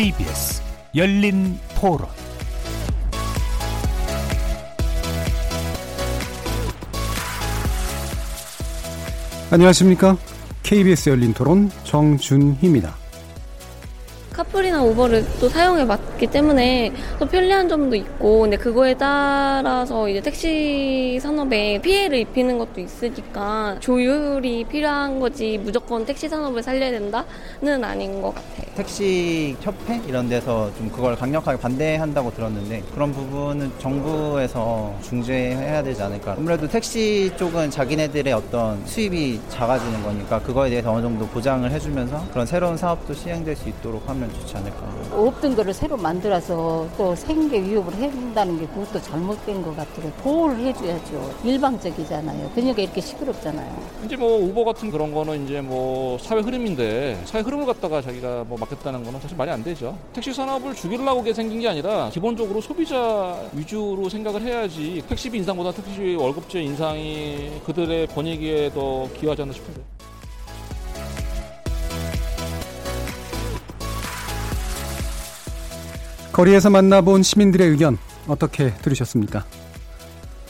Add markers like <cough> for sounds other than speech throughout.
KBS 열린 토론 안녕하십니까? KBS 열린 토론 정준희입니다. 카풀이나 우버를 또 사용해 봤기 때문에 또 편리한 점도 있고 근데 그거에 따라서 이제 택시 산업에 피해를 입히는 것도 있으니까 조율이 필요한 거지 무조건 택시 산업을 살려야 된다는 아닌 것 같아요. 택시 협회 이런 데서 좀 그걸 강력하게 반대한다고 들었는데 그런 부분은 정부에서 중재해야 되지 않을까. 아무래도 택시 쪽은 자기네들의 어떤 수입이 작아지는 거니까 그거에 대해서 어느 정도 보장을 해주면서 그런 새로운 사업도 시행될 수 있도록 하면 좋지 않을까. 없던 거를 새로 만들어서 또 생계 위협을 해준다는 게 그것도 잘못된 것 같아요. 보호를 해줘야죠. 일방적이잖아요. 그러니까 이렇게 시끄럽잖아요. 이제 뭐 우버 같은 그런 거는 이제 뭐 사회 흐름인데 사회 흐름을 갖다가 자기가 뭐 막 겠다는 거는 사실 말이 안 되죠. 택시 산업을 죽이려고 생긴 게 아니라 기본적으로 소비자 위주로 생각을 해야지 택시비 인상보다 택시 월급제 인상이 그들의 번익에 더 기여하지 않나 싶은데. 거리에서 만나본 시민들의 의견 어떻게 들으셨습니까?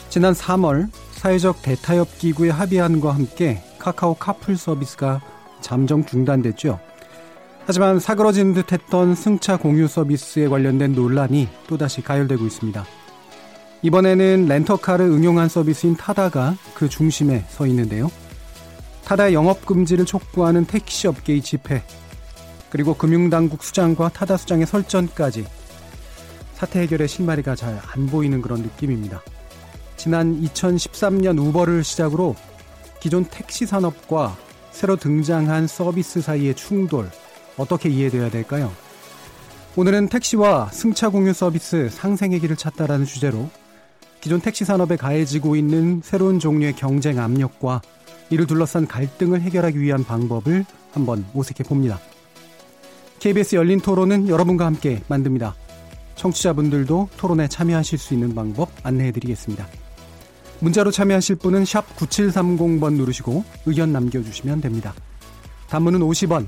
지난 3월 사회적 대타협 기구의 합의안과 함께 카카오 카풀 서비스가 잠정 중단됐죠. 하지만 사그러진 듯 했던 승차 공유 서비스에 관련된 논란이 또다시 가열되고 있습니다. 이번에는 렌터카를 응용한 서비스인 타다가 그 중심에 서 있는데요. 타다의 영업 금지를 촉구하는 택시 업계의 집회, 그리고 금융당국 수장과 타다 수장의 설전까지 사태 해결의 실마리가 잘 안 보이는 그런 느낌입니다. 지난 2013년 우버를 시작으로 기존 택시 산업과 새로 등장한 서비스 사이의 충돌 어떻게 이해돼야 될까요? 오늘은 택시와 승차 공유 서비스 상생의 길을 찾다라는 주제로 기존 택시 산업에 가해지고 있는 새로운 종류의 경쟁 압력과 이를 둘러싼 갈등을 해결하기 위한 방법을 한번 모색해 봅니다. KBS 열린 토론은 여러분과 함께 만듭니다. 청취자분들도 토론에 참여하실 수 있는 방법 안내해 드리겠습니다. 문자로 참여하실 분은 9730번 누르시고 의견 남겨주시면 됩니다. 단문은 50원,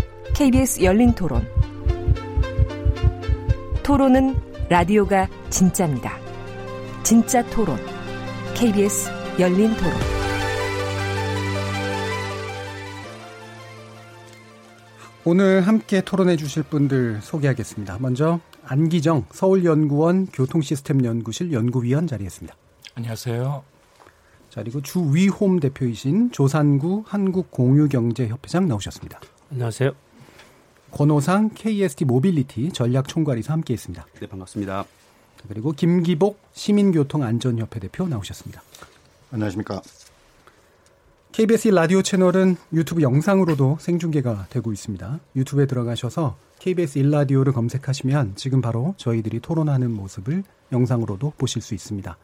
KBS 열린 토론. 토론은 라디오가 진짜입니다. 진짜 토론, KBS 열린 토론. 오늘 함께 토론해 주실 분들 소개하겠습니다. 먼저 안기정 서울연구원 교통시스템연구실 연구위원 자리했습니다. 안녕하세요. 자, 그리고 주위홈 대표이신 조산구 한국공유경제협회장 나오셨습니다. 안녕하세요. 권호상 KST 모빌리티 전략총괄이사 함께 있습니다. 네, 반갑습니다. 그리고 김기복 시민교통안전협회 대표 나오셨습니다. 안녕하십니까. KBS 라디오 채널은 유튜브 영상으로도 생중계가 되고 있습니다. 유튜브에 들어가셔서 KBS 일라디오를 검색하시면 지금 바로 저희들이 토론하는 모습을 영상으로도 보실 수 있습니다.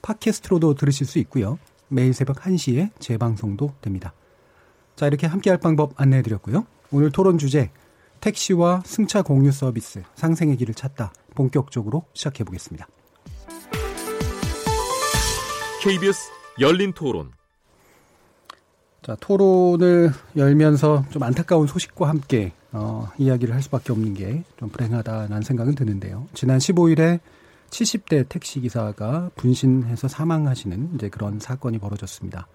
팟캐스트로도 들으실 수 있고요. 매일 새벽 1시에 재방송도 됩니다. 자, 이렇게 함께 할 방법 안내해 드렸고요. 오늘 토론 주제 택시와 승차 공유 서비스 상생의 길을 찾다 본격적으로 시작해 보겠습니다. KBS 열린 토론 자, 토론을 열면서 좀 안타까운 소식과 함께 어, 이야기를 할 수밖에 없는 게 좀 불행하다는 생각은 드는데요. 지난 15일에 70대 택시 기사가 분신해서 사망하시는 이제 그런 사건이 벌어졌습니다.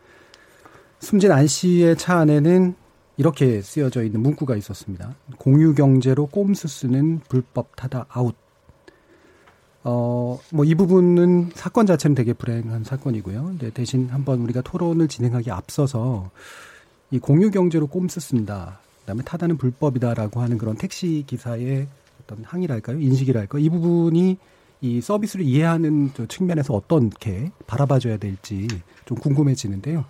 숨진 안 씨의 차 안에는 이렇게 쓰여져 있는 문구가 있었습니다. 공유 경제로 꼼수 쓰는 불법 타다 아웃. 어, 뭐 이 부분은 사건 자체는 되게 불행한 사건이고요. 근데 대신 한번 우리가 토론을 진행하기 앞서서 이 공유 경제로 꼼수 쓴다. 그다음에 타다는 불법이다라고 하는 그런 택시 기사의 어떤 항의랄까요? 인식이랄까요? 이 부분이 이 서비스를 이해하는 측면에서 어떻게 바라봐줘야 될지 좀 궁금해지는데요.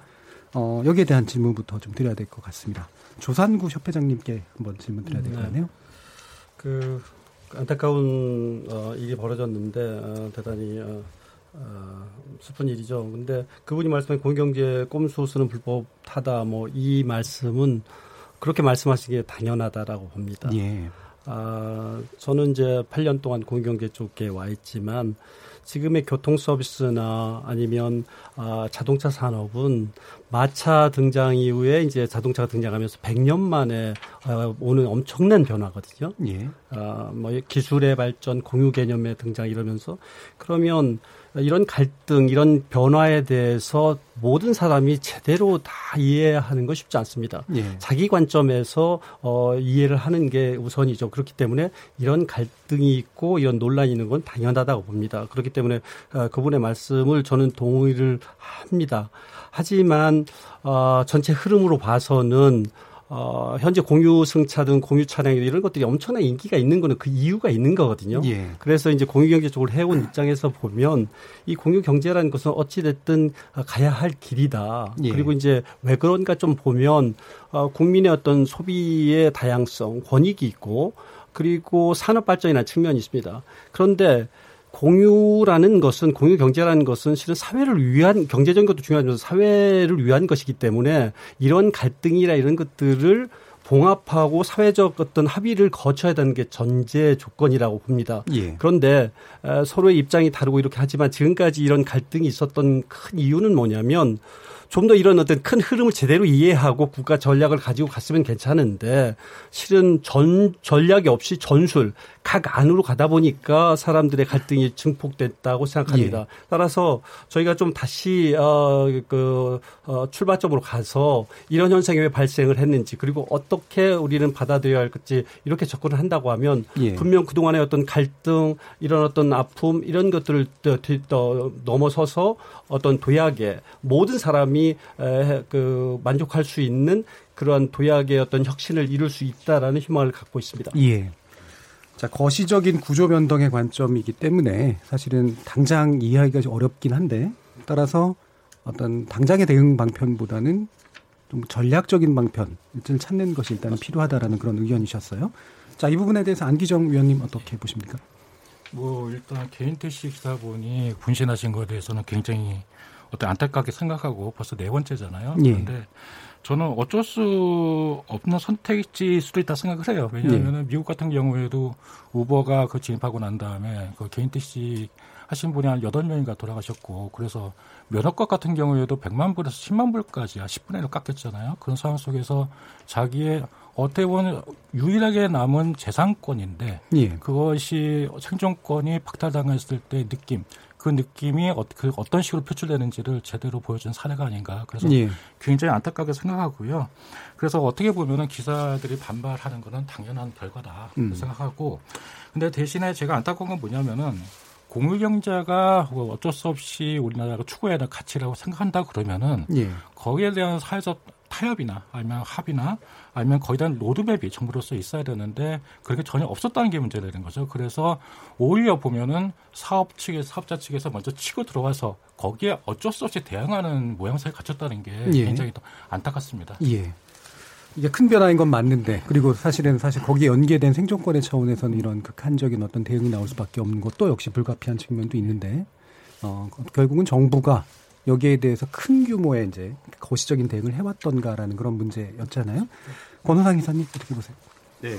어, 여기에 대한 질문부터 좀 드려야 될 것 같습니다. 조산구 협회장님께 한번 질문 드려야 될 것 같네요. 그 안타까운 어, 일이 벌어졌는데 어, 대단히 어, 어, 슬픈 일이죠. 근데 그분이 말씀한 공경제 꼼수수는 불법하다 뭐 이 말씀은 그렇게 말씀하시기에 당연하다라고 봅니다. 예. 아, 저는 이제 8년 동안 공경제 쪽에 와 있지만 지금의 교통 서비스나 아니면 아, 자동차 산업은 마차 등장 이후에 이제 자동차가 등장하면서 100년 만에 어, 오는 엄청난 변화거든요. 예. 아, 뭐 기술의 발전, 공유 개념의 등장 이러면서 그러면 이런 갈등, 이런 변화에 대해서 모든 사람이 제대로 다 이해하는 건 쉽지 않습니다. 예. 자기 관점에서 어, 이해를 하는 게 우선이죠. 그렇기 때문에 이런 갈등이 있고 이런 논란이 있는 건 당연하다고 봅니다. 그렇기 때문에 어, 그분의 말씀을 저는 동의를 합니다. 하지만 어, 전체 흐름으로 봐서는 어, 현재 공유 승차 등 공유 차량 이런 것들이 엄청난 인기가 있는 거는 그 이유가 있는 거거든요. 예. 그래서 이제 공유 경제 쪽을 해온 입장에서 보면 이 공유 경제라는 것은 어찌됐든 가야 할 길이다. 예. 그리고 이제 왜 그런가 좀 보면 어, 국민의 어떤 소비의 다양성, 권익이 있고 그리고 산업 발전이라는 측면이 있습니다. 그런데 공유라는 것은 공유 경제라는 것은 실은 사회를 위한 경제적인 것도 중요하지만 사회를 위한 것이기 때문에 이런 갈등이나 이런 것들을 봉합하고 사회적 어떤 합의를 거쳐야 되는 게 전제 조건이라고 봅니다. 예. 그런데 서로의 입장이 다르고 이렇게 하지만 지금까지 이런 갈등이 있었던 큰 이유는 뭐냐면 좀 더 이런 어떤 큰 흐름을 제대로 이해하고 국가 전략을 가지고 갔으면 괜찮은데 실은 전 전략이 없이 전술 각 안으로 가다 보니까 사람들의 갈등이 증폭됐다고 생각합니다. 예. 따라서 저희가 좀 다시 어그 어, 출발점으로 가서 이런 현상이 왜 발생을 했는지 그리고 어떻게 우리는 받아들여야 할지 이렇게 접근을 한다고 하면 예. 분명 그동안의 어떤 갈등 이런 어떤 아픔 이런 것들을 더, 더 넘어서서 어떤 도약에 모든 사람이 에, 그 만족할 수 있는 그러한 도약의 어떤 혁신을 이룰 수 있다라는 희망을 갖고 있습니다. 예. 자, 거시적인 구조 변동의 관점이기 때문에 사실은 당장 이해하기가 좀 어렵긴 한데 따라서 어떤 당장의 대응 방편보다는 좀 전략적인 방편을 찾는 것이 일단 필요하다라는 그런 의견이셨어요. 자, 이 부분에 대해서 안기정 위원님 어떻게 보십니까? 뭐 일단 개인 택시 기사 분이 분신하신 것에 대해서는 굉장히 어떤 안타깝게 생각하고 벌써 네 번째잖아요. 예. 그런데 저는 어쩔 수 없는 선택지일 수도 있다 생각을 해요. 왜냐하면 은 미국 같은 경우에도 우버가 그 진입하고 난 다음에 그 개인 택시 하신 분이 한 여덟 명인가 돌아가셨고 그래서 면허값 같은 경우에도 100만 불에서 10만 불까지 10분의 1을 깎였잖아요. 그런 상황 속에서 자기의 어떻게 보면 유일하게 남은 재산권인데 예. 그것이 생존권이 박탈당했을 때 느낌 그 느낌이 어, 그 어떤 식으로 표출되는지를 제대로 보여준 사례가 아닌가 그래서 예. 굉장히 안타깝게 생각하고요. 그래서 어떻게 보면은 기사들이 반발하는 거는 당연한 결과다 음. 생각하고 근데 대신에 제가 안타까운 건 뭐냐면은 공유 경제가 어쩔 수 없이 우리나라가 추구해야 될 가치라고 생각한다 그러면은 예. 거기에 대한 사회적 타협이나 아니면 합의나 아니면 거기에 대한 로드맵이 정부로서 있어야 되는데 그렇게 전혀 없었다는 게 문제라는 거죠. 그래서 오히려 보면은 사업 측에 사업자 측에서 먼저 치고 들어와서 거기에 어쩔 수 없이 대응하는 모양새를 갖췄다는 게 예. 굉장히 더 안타깝습니다. 예. 이게 큰 변화인 건 맞는데 그리고 사실은 사실 거기에 연계된 생존권의 차원에서는 이런 극한적인 어떤 대응이 나올 수밖에 없는 것도 역시 불가피한 측면도 있는데 어 결국은 정부가 여기에 대해서 큰 규모의 이제 거시적인 대응을 해왔던가라는 그런 문제였잖아요. 권호상 기사님 어떻게 보세요? 네.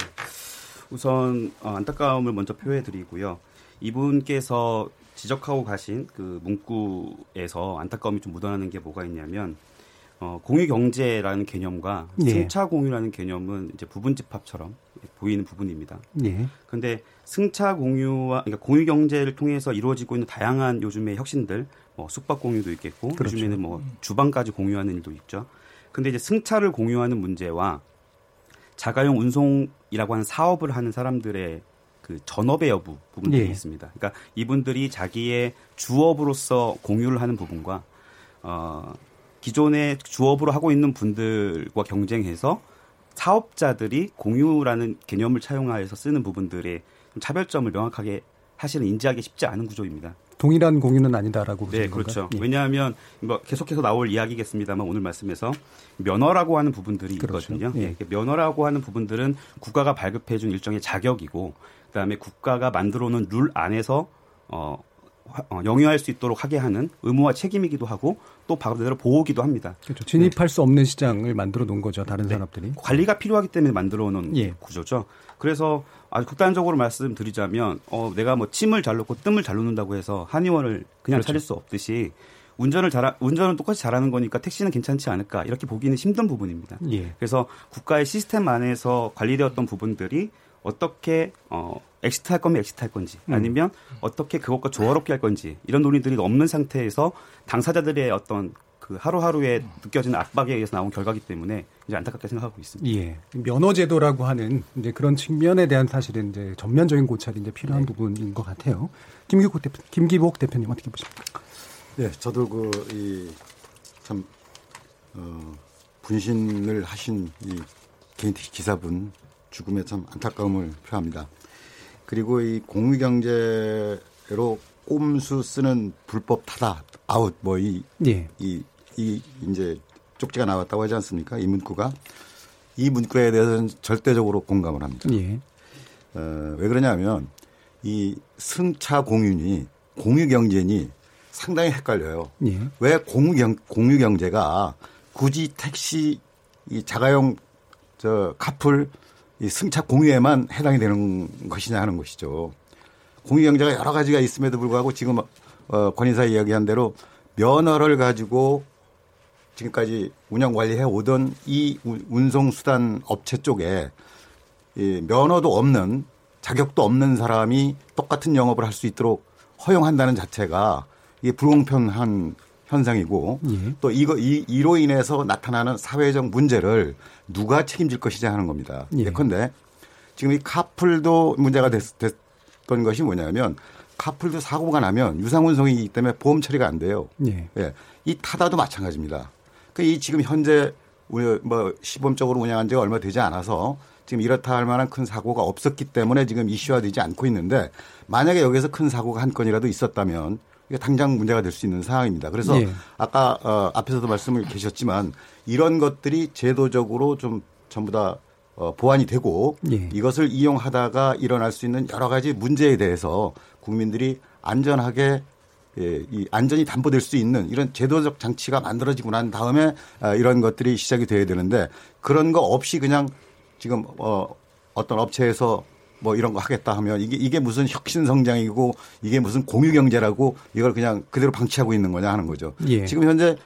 우선 어, 안타까움을 먼저 표해드리고요. 이분께서 지적하고 가신 그 문구에서 안타까움이 좀 묻어나는 게 뭐가 있냐면 어, 공유 경제라는 개념과 예. 승차 공유라는 개념은 이제 부분 집합처럼 보이는 부분입니다. 예. 근데 승차 공유와 그러니까 공유 경제를 통해서 이루어지고 있는 다양한 요즘의 혁신들 뭐 숙박 공유도 있겠고 그렇죠. 요즘에는 뭐 주방까지 공유하는 일도 있죠. 근데 이제 승차를 공유하는 문제와 자가용 운송이라고 하는 사업을 하는 사람들의 그 전업의 여부 부분들이 예. 있습니다. 그러니까 이분들이 자기의 주업으로서 공유를 하는 부분과 어 기존의 주업으로 하고 있는 분들과 경쟁해서 사업자들이 공유라는 개념을 차용하여서 쓰는 부분들의 좀 차별점을 명확하게 사실은 인지하기 쉽지 않은 구조입니다. 동일한 공유는 아니다라고 네, 그렇죠. 예. 왜냐하면 뭐 계속해서 나올 이야기겠습니다만 오늘 말씀에서 면허라고 하는 부분들이 그렇죠. 있거든요. 예. 예. 면허라고 하는 부분들은 국가가 발급해준 일종의 자격이고 그다음에 국가가 만들어 놓은 룰 안에서 어, 어, 영위할 수 있도록 하게 하는 의무와 책임이기도 하고 또 반대로 보호기도 합니다. 그렇죠. 진입할 네. 수 없는 시장을 만들어 놓은 거죠. 다른 네. 산업들이. 관리가 필요하기 때문에 만들어 놓은 예. 구조죠. 그래서 아주 극단적으로 말씀드리자면 어, 내가 뭐 침을 잘 놓고 뜸을 잘 놓는다고 해서 한의원을 그냥 그렇죠. 차릴 수 없듯이 운전을 잘 운전은 똑같이 잘하는 거니까 택시는 괜찮지 않을까 이렇게 보기는 힘든 부분입니다. 예. 그래서 국가의 시스템 안에서 관리되었던 부분들이 어떻게 어 exit 할 거면 exit 할 건지 음. 아니면 음. 어떻게 그것과 조화롭게 할 건지 이런 논의들이 없는 상태에서 당사자들의 어떤 그 하루하루에 음. 느껴지는 압박에 의해서 나온 결과기 때문에 이제 안타깝게 생각하고 있습니다. 예. 면허 제도라고 하는 이제 그런 측면에 대한 사실은 이제 전면적인 고찰이 이제 필요한 네. 부분인 것 같아요. 김기복 대표, 김기복 대표님 어떻게 보십니까? 네, 저도 그이참 어, 분신을 하신 이 개인택시 기사분 죽음에 참 안타까움을 표합니다. 그리고 이 공유경제로 꼼수 쓰는 불법 타다 아웃 뭐이 예. 이, 이 이제 쪽지가 나왔다고 하지 않습니까? 이 문구가 이 문구에 대해서는 절대적으로 공감을 합니다. 예. 어, 왜 그러냐면 이 승차 공유니 공유 경제니 상당히 헷갈려요. 예. 왜 공유 경 공유 경제가 굳이 택시 이 자가용 저 카풀 이 승차 공유에만 해당이 되는 것이냐 하는 것이죠. 공유 경제가 여러 가지가 있음에도 불구하고 지금 어, 권인사 이야기한 대로 면허를 가지고 지금까지 운영 관리해 오던 이 운송 수단 업체 쪽에 이 면허도 없는 자격도 없는 사람이 똑같은 영업을 할 수 있도록 허용한다는 자체가 이게 불공평한 현상이고 예. 또 이거 이, 이로 인해서 나타나는 사회적 문제를 누가 책임질 것이냐 하는 겁니다. 예. 예컨대 지금 이 카풀도 문제가 됐, 던 것이 뭐냐면 카풀도 사고가 나면 유상운송이기 때문에 보험 처리가 안 돼요. 예. 예. 이 타다도 마찬가지입니다. 그이 지금 현재 우리 뭐 시범적으로 운영한 지가 얼마 되지 않아서 지금 이렇다 할 만한 큰 사고가 없었기 때문에 지금 이슈화되지 않고 있는데 만약에 여기서 큰 사고가 한 건이라도 있었다면 이게 당장 문제가 될 수 있는 상황입니다. 그래서 네. 아까 어, 앞에서도 말씀을 계셨지만 이런 것들이 제도적으로 좀 전부 다 어, 보완이 되고 네. 이것을 이용하다가 일어날 수 있는 여러 가지 문제에 대해서 국민들이 안전하게 예, 이 안전이 담보될 수 있는 이런 제도적 장치가 만들어지고 난 다음에 아, 이런 것들이 시작이 돼야 되는데 그런 거 없이 그냥 지금 어, 어떤 업체에서 뭐 이런 거 하겠다 하면 이게 이게 무슨 혁신 성장이고 이게 무슨 공유 경제라고 이걸 그냥 그대로 방치하고 있는 거냐 하는 거죠. 예. 지금 현재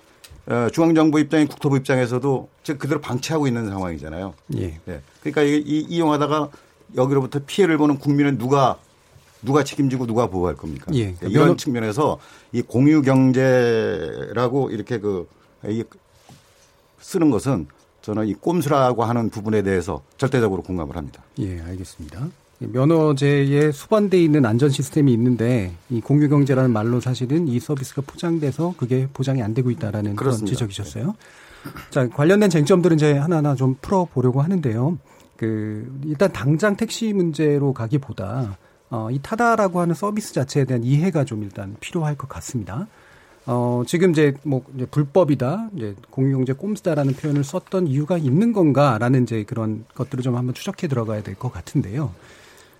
어, 중앙정부 입장인 국토부 입장에서도 즉 그대로 방치하고 있는 상황이잖아요. 예. 예. 그러니까 이, 이 이용하다가 여기로부터 피해를 보는 국민은 누가 누가 책임지고 누가 보호할 겁니까? 예. 그러니까 이런 면허... 측면에서 이 공유 경제라고 이렇게 그 쓰는 것은 저는 이 꼼수라고 하는 부분에 대해서 절대적으로 공감을 합니다. 예, 알겠습니다. 면허제에 수반돼 있는 안전 시스템이 있는데 이 공유 경제라는 말로 사실은 이 서비스가 포장돼서 그게 보장이 안 되고 있다라는 그런 지적이셨어요. 자, 관련된 쟁점들은 이제 하나하나 좀 풀어 보려고 하는데요. 그 일단 당장 택시 문제로 가기보다 어, 이 타다라고 하는 서비스 자체에 대한 이해가 좀 일단 필요할 것 같습니다. 어, 지금 이제 뭐 이제 불법이다, 이제 공유경제 꼼수다라는 표현을 썼던 이유가 있는 건가라는 이제 그런 것들을 좀 한번 추적해 들어가야 될 것 같은데요.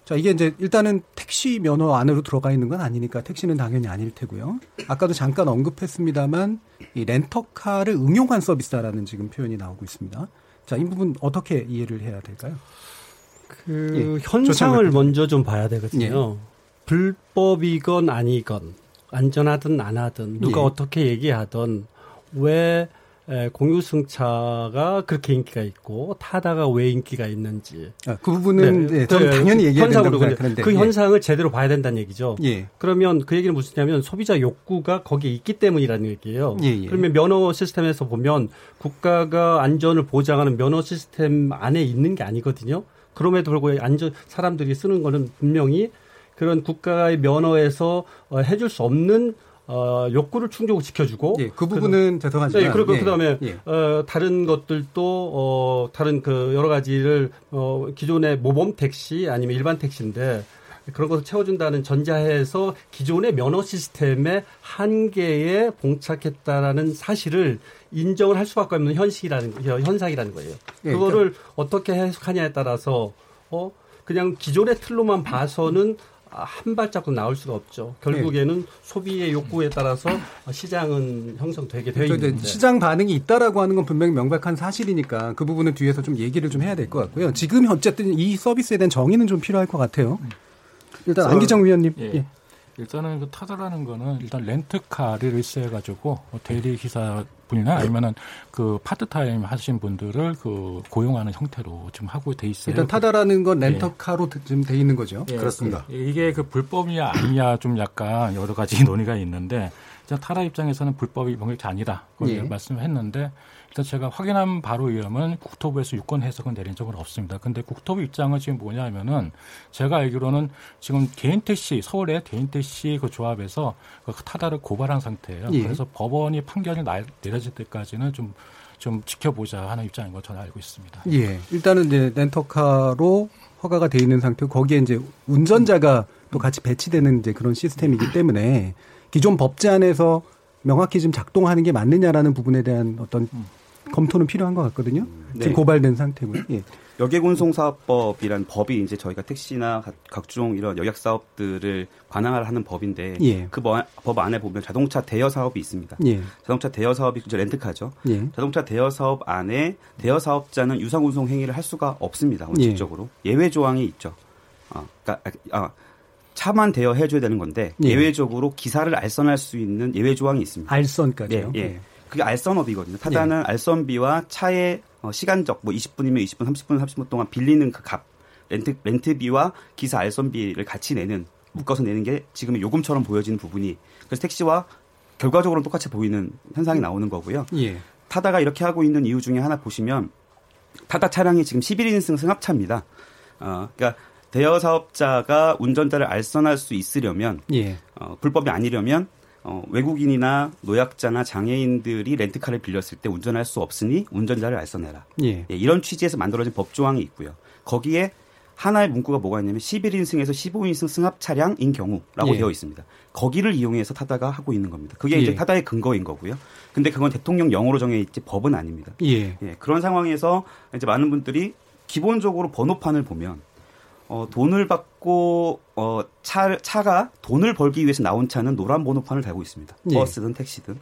자, 이게 이제 일단은 택시 면허 안으로 들어가 있는 건 아니니까 택시는 당연히 아닐 테고요. 아까도 잠깐 언급했습니다만 이 렌터카를 응용한 서비스다라는 지금 표현이 나오고 있습니다. 자, 이 부분 어떻게 이해를 해야 될까요? 그 예, 현상을 먼저 좀 봐야 되거든요. 예. 불법이건 아니건 안전하든 안 하든 누가 예. 어떻게 얘기하든 왜 공유 승차가 그렇게 인기가 있고 타다가 왜 인기가 있는지 아, 그 부분은 네, 네, 좀 당연히 얘기해야 된다고 생각하는데 그 예. 현상을 제대로 봐야 된다는 얘기죠. 예. 그러면 그 얘기는 무슨냐면 소비자 욕구가 거기에 있기 때문이라는 얘기예요. 예, 예. 그러면 면허 시스템에서 보면 국가가 안전을 보장하는 면허 시스템 안에 있는 게 아니거든요. 그럼에도 불구하고 안전 사람들이 쓰는 거는 분명히 그런 국가의 면허에서 어, 해줄 수 없는 어, 욕구를 충족을 지켜주고. 예, 그 부분은 죄송하지만. 네, 그리고 예, 그다음에 예. 어, 다른 것들도 어, 다른 그 여러 가지를 어, 기존의 모범 택시 아니면 일반 택시인데 그런 것을 채워준다는 전자해서 기존의 면허 시스템의 한계에 봉착했다라는 사실을 인정을 할 수밖에 없는 현실이라는 현상이라는 거예요. 예, 그거를 어떻게 해석하냐에 따라서 어 그냥 기존의 틀로만 봐서는 한 발짝도 나올 수가 없죠. 결국에는 소비의 욕구에 따라서 시장은 형성되게 되어 그러니까 있는데 시장 반응이 있다라고 하는 건 분명히 명백한 사실이니까 그 부분은 뒤에서 좀 얘기를 좀 해야 될 것 같고요. 지금 어쨌든 이 서비스에 대한 정의는 좀 필요할 것 같아요. 일단 안기정 위원님. 예. 예. 일단은 그 타다라는 거는 일단 렌트카를 있어가지고 대리 기사 분이나 아니면은 그 파트타임 하신 분들을 그 고용하는 형태로 지금 하고 돼 있어요. 일단 타다라는 건 렌터카로 지금 돼 있는 거죠. 예, 예, 이게 그 불법이냐 아니냐 좀 약간 여러 가지 <laughs> 논의가 있는데 타다 입장에서는 불법이 명백히 아니다. 예. 말씀을 했는데 일단 제가 확인한 바로 이름은 국토부에서 유권 해석은 내린 적은 없습니다. 근데 국토부 입장은 지금 뭐냐면은 제가 알기로는 지금 개인 택시 서울의 개인 택시 그 조합에서 그 타다를 고발한 상태예요. 예. 그래서 법원이 판결이 나, 내려질 때까지는 좀좀 지켜보자 하는 입장인 걸 저는 알고 있습니다. 예. 일단은 이제 렌터카로 허가가 돼 있는 상태고 거기에 이제 운전자가 또 같이 배치되는 이제 그런 시스템이기 때문에 기존 법제안에서 명확히 지금 작동하는 게 맞느냐라는 부분에 대한 어떤 검토는 필요한 것 같거든요. 네. 지금 고발된 상태고요. 예. 여객운송사업법이란 법이 이제 저희가 택시나 각- 각종 이런 여객 사업들을 관할을 하는 법인데 예. 그법 안에 보면 자동차 대여 사업이 있습니다. 예. 자동차 대여 사업이 이제 렌트카죠. 예. 자동차 대여 사업 안에 대여 사업자는 유상 운송 행위를 할 수가 없습니다. 예. 원칙적으로 예외 조항이 있죠. 어, 그러니까 아, 차만 대여해 줘야 되는 건데 예. 예외적으로 기사를 알선할 수 있는 예외 조항이 있습니다. 알선까지요. 예, 예. 예. 그게 알선업이거든요. 타다는 알선비와 차의 어, 시간적 뭐 20분이면 20분, 30분, 30분 동안 빌리는 그 값, 렌트 렌트비와 기사 알선비를 같이 내는 묶어서 내는 게 지금 요금처럼 보여지는 부분이 그래서 택시와 결과적으로는 똑같이 보이는 현상이 나오는 거고요. 예. 타다가 이렇게 하고 있는 이유 중에 하나 보시면 타다 차량이 지금 11인승 승합차입니다. 어, 그러니까 대여 사업자가 운전자를 알선할 수 있으려면 예. 어, 불법이 아니려면 어, 외국인이나 노약자나 장애인들이 렌트카를 빌렸을 때 운전할 수 없으니 운전자를 알선해라. 예. 예, 이런 취지에서 만들어진 법 조항이 있고요. 거기에 하나의 문구가 뭐가 있냐면 11인승에서 15인승 승합 차량인 경우라고 예. 되어 있습니다. 거기를 이용해서 타다가 하고 있는 겁니다. 그게 예. 이제 타다의 근거인 거고요. 근데 그건 대통령령으로 정해 있지 법은 아닙니다. 예. 예, 그런 상황에서 이제 많은 분들이 기본적으로 번호판을 보면 어, 돈을 받고 어, 차, 차가 돈을 벌기 위해서 나온 차는 노란 번호판을 달고 있습니다. 예. 버스든 택시든.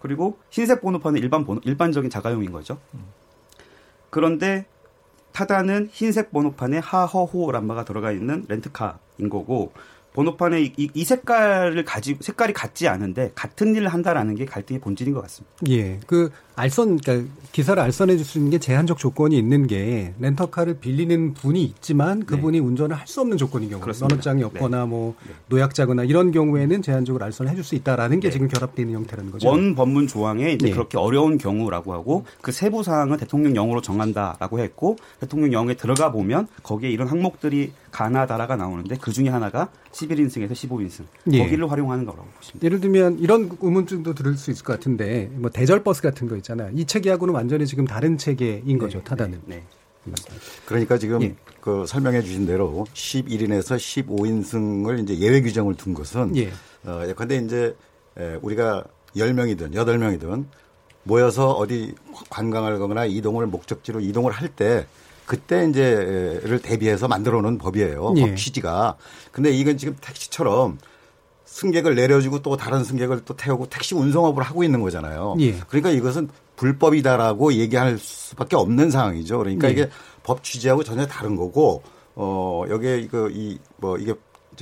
그리고 흰색 번호판은 일반 번호, 일반적인 자가용인 거죠. 그런데 타다는 흰색 번호판에 하허호란 말가 들어가 있는 렌트카인 거고 번호판에 이, 이- 이 색깔을 가지고 색깔이 같지 않은데 같은 일을 한다라는 게 갈등의 본질인 것 같습니다. 예. 그 알선 그러니까 기사를 알선해 줄 수 있는 게 제한적 조건이 있는 게 렌터카를 빌리는 분이 있지만 그분이 운전을 할 수 없는 조건인 경우 네. 그렇습니다. 면허장이 없거나 뭐 노약자거나 이런 경우에는 제한적으로 알선을 해줄 수 있다라는 게 지금 결합되어 있는 형태라는 거죠. 네. 원 법문 조항에 이제 예. 그렇게 어려운 경우라고 하고 그 세부 사항은 대통령령으로 정한다라고 했고 대통령령에 들어가 보면 거기에 이런 항목들이 가나다라가 나오는데 그 중에 하나가 11인승에서 15인승 예. 거기를 활용하는 거라고 보십니다. 예를 들면 이런 의문점도 들을 수 있을 것 같은데 뭐 대절 버스 같은 거 있잖아요. 이 체계하고는 완전히 지금 다른 체계인 거죠. 타다는. 네. 그러니까 지금 예. 그 설명해 주신 대로 11인에서 15인승을 이제 예외 규정을 둔 것은 예. 어, 예컨대 이제 에, 우리가 10명이든 8명이든 모여서 어디 관광을 가거나 이동을 목적지로 이동을 할 때 그때 이제를 대비해서 만들어 놓은 법이에요. 예. 법 취지가. 근데 이건 지금 택시처럼 승객을 내려주고 또 다른 승객을 또 태우고 택시 운송업을 하고 있는 거잖아요. 예. 그러니까 이것은 불법이다라고 얘기할 수밖에 없는 상황이죠. 그러니까 예. 이게 법 취지하고 전혀 다른 거고 어 여기에 이거 이 뭐 이게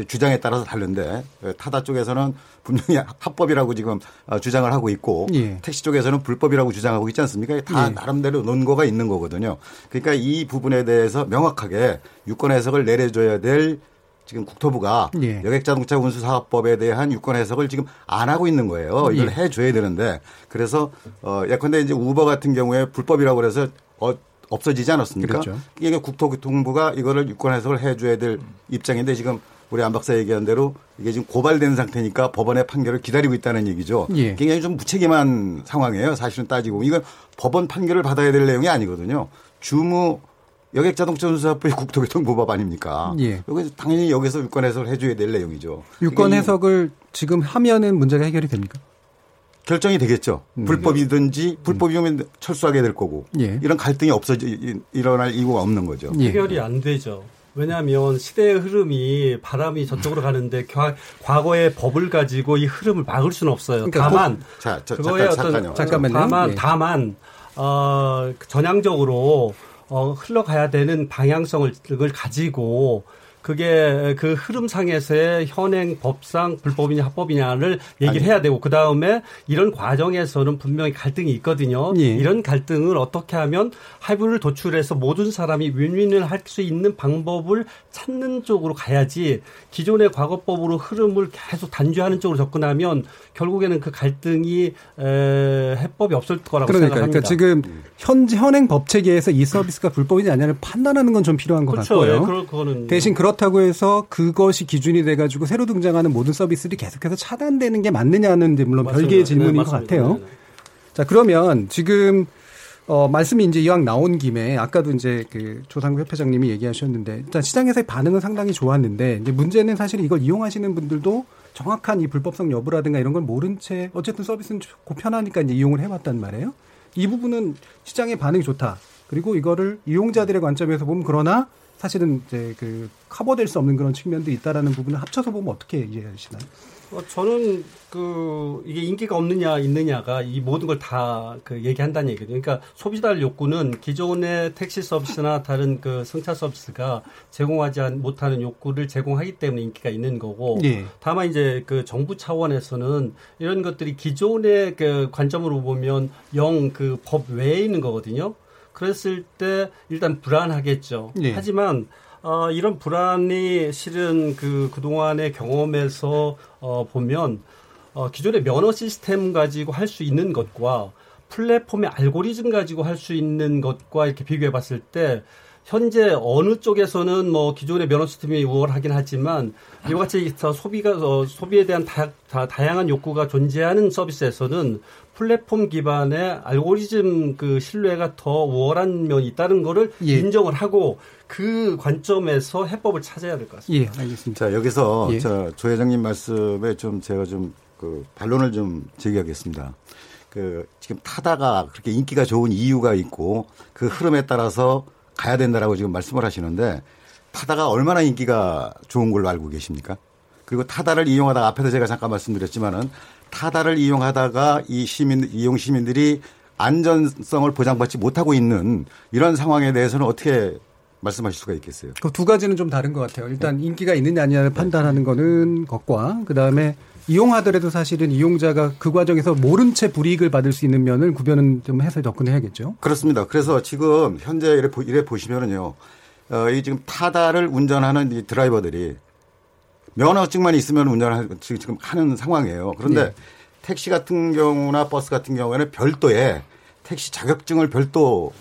주장에 따라서 다른데 예, 타다 쪽에서는 분명히 합법이라고 지금 어, 주장을 하고 있고 예. 택시 쪽에서는 불법이라고 주장하고 있지 않습니까? 다 예. 나름대로 논거가 있는 거거든요. 그러니까 이 부분에 대해서 명확하게 유권 해석을 내려줘야 될 지금 국토부가 예. 여객자동차 운수사업법에 대한 유권 해석을 지금 안 하고 있는 거예요. 이걸 예. 해줘야 되는데 그래서 어 예컨대 이제 우버 같은 경우에 불법이라고 그래서 어 없어지지 않았습니까? 그렇죠. 이게 국토교통부가 이거를 유권 해석을 해줘야 될 입장인데 지금 우리 안 박사 얘기한 대로 이게 지금 고발된 상태니까 법원의 판결을 기다리고 있다는 얘기죠. 예. 굉장히 좀 무책임한 상황이에요. 사실은 따지고 보면. 이건 법원 판결을 받아야 될 내용이 아니거든요. 주무 여객자동차운수사법이 <laughs> 국토교통보법 아닙니까? 예. 여기 당연히 여기서 유권 해석을 해줘야 될 내용이죠. 유권 그러니까 해석을 지금 하면은 문제가 해결이 됩니까? 결정이 되겠죠. 음. 불법이든지 불법이면 철수하게 될 거고 예. 이런 갈등이 없어지 일어날 이유가 없는 거죠. 해결이 안 되죠. 왜냐하면 시대의 흐름이 바람이 저쪽으로 가는데 과, 과거의 법을 가지고 이 흐름을 막을 수는 없어요. 그러니까 다만 그- 자, 저, 그거에 잠깐, 어떤 잠깐요. 잠깐만요. 다만 예. 다만 어, 전향적으로 어, 흘러가야 되는 방향성을 을 가지고 그게 그 흐름상에서의 현행 법상 불법이냐 합법이냐를 얘기를 아니. 해야 되고 그 다음에 이런 과정에서는 분명히 갈등이 있거든요. 예. 이런 갈등을 어떻게 하면 합의를 도출해서 모든 사람이 윈윈을 할 수 있는 방법을 찾는 쪽으로 가야지 기존의 과거법으로 흐름을 계속 단죄하는 쪽으로 접근하면 결국에는 그 갈등이 에, 해법이 없을 거라고 그러니까, 생각합니다. 그러니까 지금 현 현행 법 체계에서 이 서비스가 불법이냐 아니냐를 판단하는 건 좀 필요한 것 그렇죠. 같고요. 예, 그럴 대신 그렇 다고 해서 그것이 기준이 돼가지고 새로 등장하는 모든 서비스들이 계속해서 차단되는 게 맞느냐는 이제 물론 맞습니다. 별개의 질문인 네, 것. 같아요. 네, 네. 자 그러면 지금 어 말씀이 이제 이왕 나온 김에 아까도 이제 그 조상구 협회장님이 얘기하셨는데 일단 시장에서의 반응은 상당히 좋았는데 이제 문제는 사실 이걸 이용하시는 분들도 정확한 이 불법성 여부라든가 이런 걸 모른 채 어쨌든 서비스는 좋고 편하니까 이제 이용을 해왔단 말이에요. 이 부분은 시장의 반응이 좋다. 그리고 이거를 이용자들의 관점에서 보면 그러나 사실은 이제 그 커버될 수 없는 그런 측면도 있다라는 부분을 합쳐서 보면 어떻게 이해하시나요? 어, 저는 그 이게 인기가 없느냐 있느냐가 이 모든 걸 다 그 얘기한다는 얘기거든요. 그러니까 소비자들 욕구는 기존의 택시 서비스나 다른 그 승차 서비스가 제공하지 않- 못하는 욕구를 제공하기 때문에 인기가 있는 거고 예. 다만 이제 그 정부 차원에서는 이런 것들이 기존의 그 관점으로 보면 영 그 법 외에 있는 거거든요. 그랬을 때 일단 불안하겠죠. 예. 하지만 어, 이런 불안이 실은 그 그동안의 경험에서 어, 보면 어, 기존의 면허 시스템 가지고 할 수 있는 것과 플랫폼의 알고리즘 가지고 할 수 있는 것과 이렇게 비교해 봤을 때 현재 어느 쪽에서는 뭐 기존의 면허 시스템이 우월하긴 하지만 이와 같이 더 소비가 어, 소비에 대한 다, 다, 다양한 욕구가 존재하는 서비스에서는 플랫폼 기반의 알고리즘 그 신뢰가 더 우월한 면이 있다는 거를 예. 인정을 하고 그 관점에서 해법을 찾아야 될 것 같습니다. 예, 알겠습니다. 자 여기서 예. 저조 회장님 말씀에 좀 제가 좀 그 반론을 좀 제기하겠습니다. 그 지금 타다가 그렇게 인기가 좋은 이유가 있고 그 흐름에 따라서 가야 된다라고 지금 말씀을 하시는데 타다가 얼마나 인기가 좋은 걸로 알고 계십니까? 그리고 타다를 이용하다가 앞에서 제가 잠깐 말씀드렸지만은 타다를 이용하다가 이 시민 이용 시민들이 안전성을 보장받지 못하고 있는 이런 상황에 대해서는 어떻게 말씀하실 수가 있겠어요? 그 두 가지는 좀 다른 것 같아요. 일단 인기가 있느냐 아니냐를 판단하는 거는 것과 그 다음에 이용하더라도 사실은 이용자가 그 과정에서 모른 채 불이익을 받을 수 있는 면을 구별은 좀 해서 접근해야겠죠. 그렇습니다. 그래서 지금 현재 이래, 보- 이래 보시면은요, 어, 이 지금 타다를 운전하는 이 드라이버들이 면허증만 있으면 운전을 하- 지금 하는 상황이에요. 그런데 네. 택시 같은 경우나 버스 같은 경우에는 별도의 택시 자격증을 별도로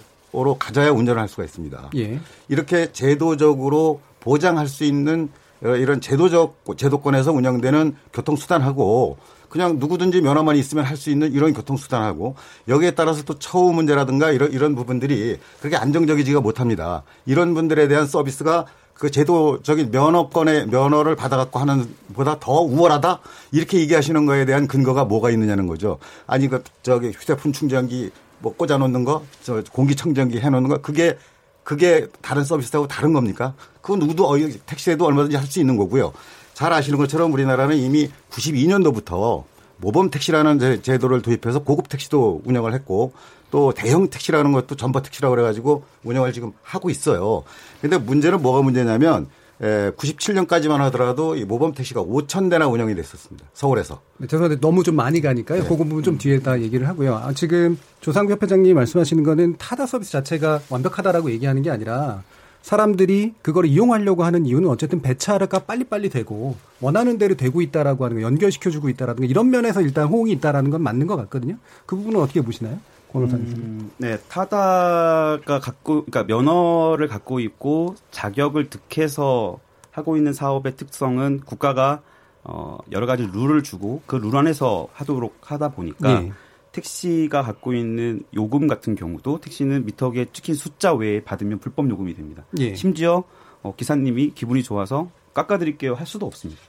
가져야 운전을 할 수가 있습니다. 예. 이렇게 제도적으로 보장할 수 있는 어, 이런 제도적 제도권에서 운영되는 교통수단하고 그냥 누구든지 면허만 있으면 할 수 있는 이런 교통수단하고 여기에 따라서 또 처우 문제라든가 이런 이런 부분들이 그렇게 안정적이지가 못합니다. 이런 분들에 대한 서비스가 그 제도적인 면허권의 면허를 받아갖고 하는 보다 더 우월하다 이렇게 얘기하시는 거에 대한 근거가 뭐가 있느냐는 거죠. 아니 그 저기 휴대폰 충전기 뭐 꽂아놓는 거, 저 공기청정기 해놓는 거 그게 그게 다른 서비스하고 다른 겁니까? 그건 누구도 어, 택시에도 얼마든지 할 수 있는 거고요. 잘 아시는 것처럼 우리나라는 이미 92년도부터 모범 택시라는 제- 제도를 도입해서 고급 택시도 운영을 했고 또 대형 택시라는 것도 전버 택시라고 그래가지고 운영을 지금 하고 있어요. 근데 문제는 뭐가 문제냐면 97년까지만 하더라도 이 모범 택시가 5천 대나 운영이 됐었습니다. 서울에서. 네, 죄송한데 너무 좀 많이 가니까요. 그 부분 좀 뒤에다 얘기를 하고요. 아, 지금 조상구 협회장님이 말씀하시는 거는 타다 서비스 자체가 완벽하다라고 얘기하는 게 아니라 사람들이 그걸 이용하려고 하는 이유는 어쨌든 배차가 빨리빨리 되고 원하는 대로 되고 있다라고 하는 거 연결시켜주고 있다라든가 이런 면에서 일단 호응이 있다라는 건 맞는 것 같거든요. 그 부분은 어떻게 보시나요? 권호사님. 음, 네, 타다가 갖고, 그러니까 면허를 갖고 있고 자격을 득해서 하고 있는 사업의 특성은 국가가 어, 여러 가지 룰을 주고 그 룰 안에서 하도록 하다 보니까 네. 택시가 갖고 있는 요금 같은 경우도 택시는 미터기에 찍힌 숫자 외에 받으면 불법 요금이 됩니다. 예. 심지어 어, 기사님이 기분이 좋아서 깎아드릴게요 할 수도 없습니다.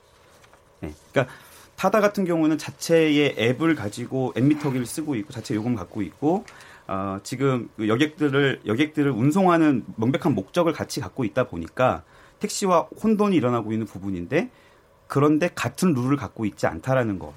네. 그러니까 타다 같은 경우는 자체의 앱을 가지고 앱 미터기를 쓰고 있고 자체 요금 갖고 있고 어, 지금 그 여객들을 여객들을 운송하는 명백한 목적을 같이 갖고 있다 보니까 택시와 혼돈이 일어나고 있는 부분인데 그런데 같은 룰을 갖고 있지 않다라는 거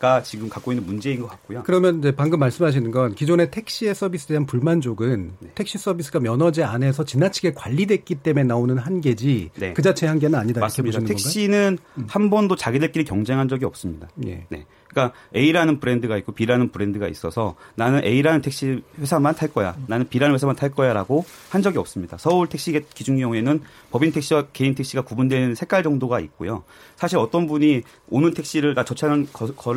가 지금 갖고 있는 문제인 것 같고요. 그러면 이제 방금 말씀하시는 건 기존의 택시의 서비스에 대한 불만족은 네. 택시 서비스가 면허제 안에서 지나치게 관리됐기 때문에 나오는 한계지 네. 그 자체의 한계는 아니다 맞습니다. 택시는 한 번도 자기들끼리 경쟁한 적이 없습니다. 예. 네. 그러니까 A라는 브랜드가 있고 B라는 브랜드가 있어서 나는 A라는 택시 회사만 탈 거야. 나는 B라는 회사만 탈 거야라고 한 적이 없습니다. 서울 택시 기준 경우에는 법인 택시와 개인 택시가 구분되는 색깔 정도가 있고요. 사실 어떤 분이 오는 택시를 나 저 차는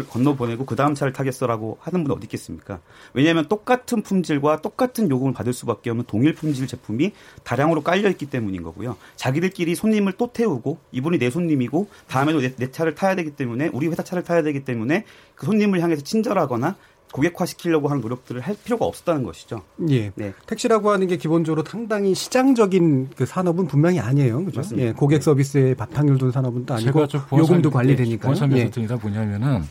건너 보내고 그 다음 차를 타겠어라고 하는 분 어디 있겠습니까? 왜냐하면 똑같은 품질과 똑같은 요금을 받을 수밖에 없는 동일 품질 제품이 다량으로 깔려 있기 때문인 거고요. 자기들끼리 손님을 또 태우고 이분이 내 손님이고 다음에도 내, 내 차를 타야 되기 때문에 우리 회사 차를 타야 되기 때문에 그 손님을 향해서 친절하거나 고객화 시키려고 하는 노력들을 할 필요가 없었다는 것이죠. 예. 네. 택시라고 하는 게 기본적으로 상당히 시장적인 그 산업은 분명히 아니에요. 그죠? 맞습니다. 예. 고객 서비스에 바탕을 둔 산업은 또 아니고 요금도 관리되니까요. 보안 설명서 예. 드리다 뭐냐면은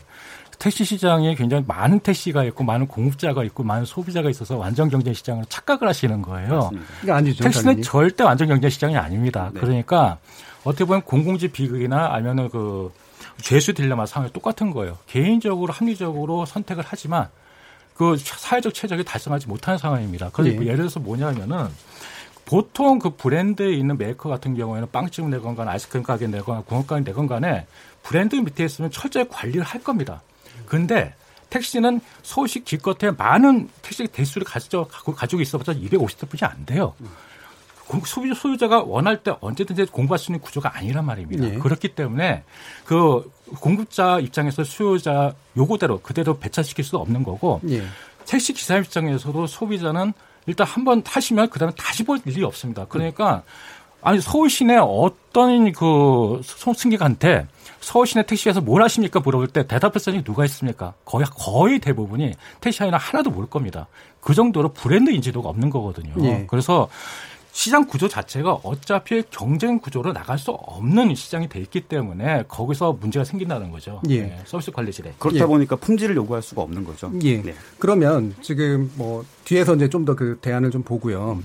택시 시장에 굉장히 많은 택시가 있고 많은 공급자가 있고 많은 소비자가 있어서 완전 경쟁 시장을 착각을 하시는 거예요. 이게 아니죠. 택시는 당연히. 절대 완전 경쟁 시장이 아닙니다. 네. 그러니까 어떻게 보면 공유지 비극이나 아니면은 그 죄수 딜레마 상황이 똑같은 거예요. 개인적으로 합리적으로 선택을 하지만 그 사회적 최적이 달성하지 못하는 상황입니다. 그래서 예. 예를 들어서 뭐냐면은 보통 그 브랜드에 있는 메이커 같은 경우에는 빵집 내건 간에 아이스크림 가게 내거나 공업가게 내건 간에 브랜드 밑에 있으면 철저히 관리를 할 겁니다. 근데 택시는 서울시 기껏해 많은 택시 대수를 가지고, 가지고 있어봤자 250대뿐이 안 돼요. 공- 소비 소유자가 원할 때 언제든지 공부할 수 있는 구조가 아니란 말입니다. 예. 그렇기 때문에 그 공급자 입장에서 수요자 요구대로 그대로 배차시킬 수 없는 거고 예. 택시 기사 입장에서도 소비자는 일단 한 번 타시면 그다음에 다시 볼 일이 없습니다. 그러니까 아니 서울 시내 어떤 그 소- 승객한테 서울 시내 택시에서 뭘 하십니까 물어볼 때 대답할 사람이 누가 있습니까? 거의 거의 대부분이 택시 안에는 하나도 모를 겁니다. 그 정도로 브랜드 인지도가 없는 거거든요. 예. 그래서 시장 구조 자체가 어차피 경쟁 구조로 나갈 수 없는 시장이 돼 있기 때문에 거기서 문제가 생긴다는 거죠. 예. 네, 서비스 관리질에. 그렇다 예. 보니까 품질을 요구할 수가 없는 거죠. 예. 네. 그러면 지금 뭐 뒤에서 이제 좀 더 그 대안을 좀 보고요.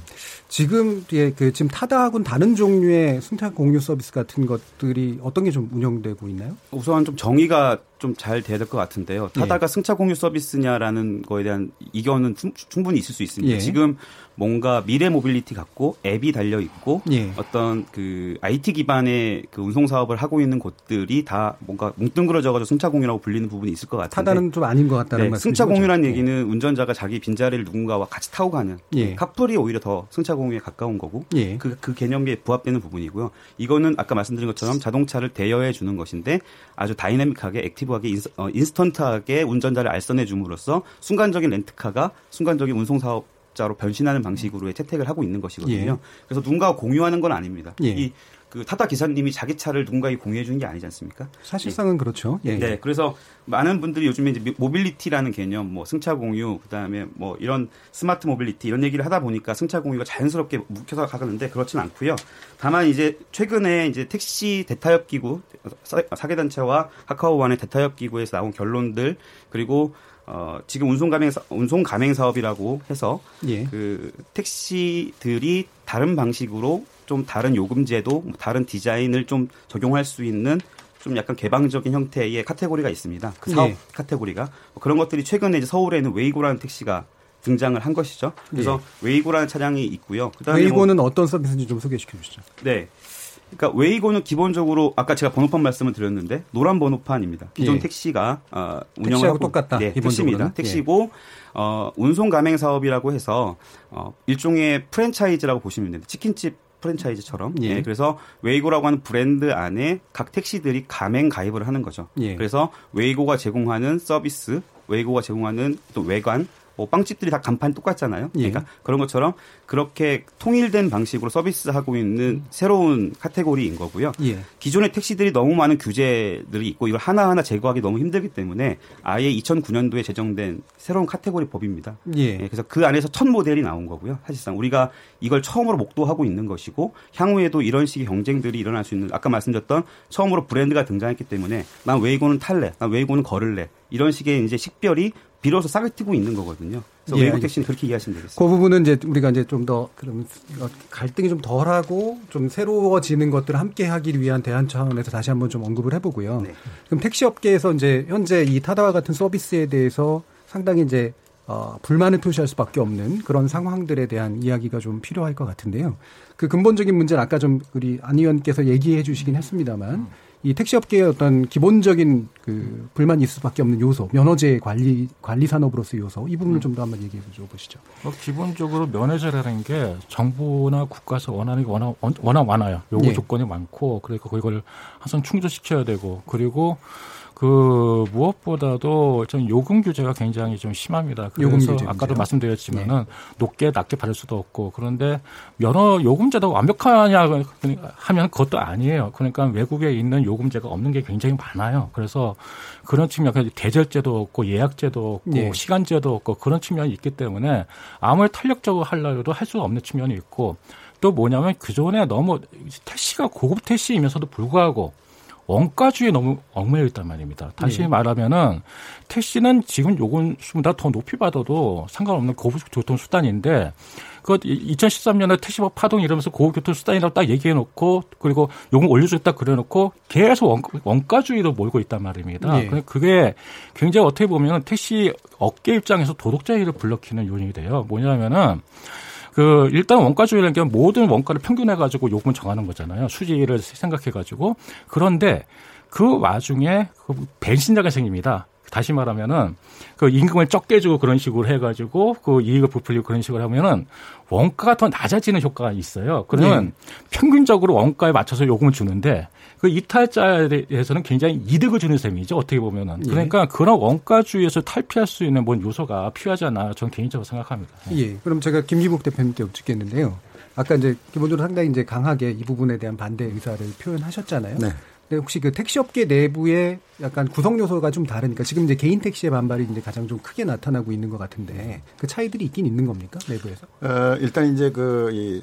지금 뒤에 그 지금 타다하고는 다른 종류의 승차 공유 서비스 같은 것들이 어떤 게 좀 운영되고 있나요? 우선 좀 정의가 좀 잘 돼야 될 것 같은데요. 예. 타다가 승차 공유 서비스냐라는 거에 대한 이견은 충- 충분히 있을 수 있습니다. 예. 지금 뭔가 미래 모빌리티 같고 앱이 달려 있고 예. 어떤 그 IT 기반의 그 운송 사업을 하고 있는 곳들이 다 뭔가 뭉뚱그려져가지고 승차 공유라고 불리는 부분이 있을 것 같은데. 타다는 좀 아닌 것 같다는 네, 말씀이죠. 승차 공유라는 얘기는 운전자가 자기 빈자리를 누군가와 같이 타고 가는 예. 카풀이 오히려 더 승차 공유에 가까운 거고 예. 그, 그 개념에 부합되는 부분이고요. 이거는 아까 말씀드린 것처럼 자동차를 대여해 주는 것인데 아주 다이내믹하게 active하게 인스, 어, 인스턴트하게 운전자를 알선해 줌으로써 순간적인 렌트카가 순간적인 운송 사업 자로 변신하는 방식으로의 채택을 하고 있는 것이거든요. 예. 그래서 누군가가 공유하는 건 아닙니다. 예. 이그 타다 기사님이 자기 차를 누군가에게 공유해 주는 게 아니지 않습니까? 사실상은 그렇죠. 예. 네, 그래서 많은 분들이 요즘에 이제 mobility라는 개념, 뭐 승차 공유, 그다음에 뭐 이런 smart mobility 이런 얘기를 하다 보니까 승차 공유가 자연스럽게 묶여서 가는데 그렇진 않고요. 다만 이제 최근에 이제 택시 대타협 기구 4개 단체와 카카오와의 대타협 기구에서 나온 결론들 그리고 어, 지금 운송 가맹 사- 운송 가맹 사업이라고 해서 예. 그 택시들이 다른 방식으로 좀 다른 요금 제도, 뭐 다른 디자인을 좀 적용할 수 있는 좀 약간 개방적인 형태의 카테고리가 있습니다. 그 사업 예. 카테고리가 뭐 그런 것들이 최근에 이제 서울에는 웨이고라는 택시가 등장을 한 것이죠. 그래서 웨이고라는 차량이 있고요. 그다음에 뭐- 예. 웨이고는 어떤 서비스인지 좀 소개시켜 주시죠. 네. 그러니까 웨이고는 기본적으로 아까 제가 번호판 말씀을 드렸는데 노란 번호판입니다. 기존 예. 택시가 어, 운영을 하고 똑같다, 네. 택시입니다. 택시고 어, 운송 가맹 사업이라고 해서 어, 일종의 프랜차이즈라고 보시면 됩니다. 치킨집 프랜차이즈처럼. 예. 예, 그래서 웨이고라고 하는 브랜드 안에 각 택시들이 가맹 가입을 하는 거죠. 예. 그래서 웨이고가 제공하는 서비스, 웨이고가 제공하는 또 외관, 뭐 빵집들이 다 간판 똑같잖아요. 예. 그러니까 그런 것처럼 그렇게 통일된 방식으로 서비스하고 있는 새로운 카테고리인 거고요. 예. 기존의 택시들이 너무 많은 규제들이 있고 이걸 하나하나 제거하기 너무 힘들기 때문에 아예 2009년도에 제정된 새로운 카테고리 법입니다. 예. 그래서 그 안에서 첫 모델이 나온 거고요. 사실상 우리가 이걸 처음으로 목도하고 있는 것이고 향후에도 이런 식의 경쟁들이 일어날 수 있는 아까 말씀드렸던 처음으로 브랜드가 등장했기 때문에 난 웨이고는 탈래, 난 웨이고는 걸을래 이런 식의 이제 식별이 비로소 싹을 튀고 있는 거거든요. 그래서 예, 웨이고 택시는 그렇게 이해하시면 되겠습니다. 그 부분은 이제 우리가 이제 좀 더 그럼 갈등이 좀 덜하고 좀 새로워지는 것들을 함께 하기 위한 대안 차원에서 다시 한번 좀 언급을 해보고요. 네. 그럼 택시 업계에서 이제 현재 이 타다와 같은 서비스에 대해서 상당히 이제 어, 불만을 표시할 수밖에 없는 그런 상황들에 대한 이야기가 좀 필요할 것 같은데요. 그 근본적인 문제는 아까 좀 우리 안 의원께서 얘기해 주시긴 했습니다만 이 택시 업계의 어떤 기본적인 그 불만이 있을 수밖에 없는 요소, 면허제 관리 관리 산업으로서 요소 이 부분을 좀 더 한번 얘기해 보시죠. 어, 기본적으로 면허제라는 게 정부나 국가에서 원하는 게 워낙, 워낙 많아요. 요구 예. 조건이 많고, 그러니까 그걸 항상 충족시켜야 되고, 그리고 그 무엇보다도 좀 요금 규제가 굉장히 좀 심합니다. 요금 그래서 아까도? 말씀드렸지만은 높게 낮게 받을 수도 없고 그런데 면허 요금제도 완벽하냐 하면 그것도 아니에요. 그러니까 외국에 있는 요금제가 없는 게 굉장히 많아요. 그래서 그런 측면, 그러니까 대절제도 없고 예약제도 없고 예. 시간제도 없고 그런 측면이 있기 때문에 아무리 탄력적으로 하려고 할수 없는 측면이 있고 또 뭐냐면 그전에 너무 택시가 고급 택시이면서도 불구하고 원가주의에 너무 얽매여 있단 말입니다. 다시 예. 말하면은 택시는 지금 요금보다 더 높이 받아도 상관없는 고급 교통 수단인데 그 2013년에 택시법 파동 이러면서 고급 교통 수단이라고 딱 얘기해 놓고 그리고 요금 올려줬다 그래 놓고 계속 원, 원가주의로 몰고 있단 말입니다. 예. 근데 그게 굉장히 어떻게 보면 택시 업계 입장에서 도덕자의를 불러키는 요인이 돼요. 뭐냐면은 그 일단 원가주의라는 게 모든 원가를 평균해 가지고 요금을 정하는 거잖아요. 수지를 생각해 가지고 그런데 그 와중에 그 배신자가 생깁니다. 다시 말하면은 그 임금을 적게 주고 그런 식으로 해가지고 그 이익을 부풀리고 그런 식으로 하면은 원가가 더 낮아지는 효과가 있어요. 그러면 평균적으로 원가에 맞춰서 요금을 주는데 그 이탈자에 대해서는 굉장히 이득을 주는 셈이죠. 어떻게 보면은. 예. 그러니까 그런 원가주의에서 탈피할 수 있는 뭔 요소가 필요하지 않나 저는 개인적으로 생각합니다. 예. 그럼 제가 김기복 대표님께 여쭙겠는데요. 아까 이제 기본적으로 상당히 이제 강하게 이 부분에 대한 반대 의사를 표현하셨잖아요. 네. 근데 혹시 그 택시 업계 내부에 약간 구성 요소가 좀 다르니까 지금 이제 개인 택시의 반발이 이제 가장 좀 크게 나타나고 있는 것 같은데 그 차이들이 있긴 있는 겁니까 내부에서? 어, 일단 이제 그이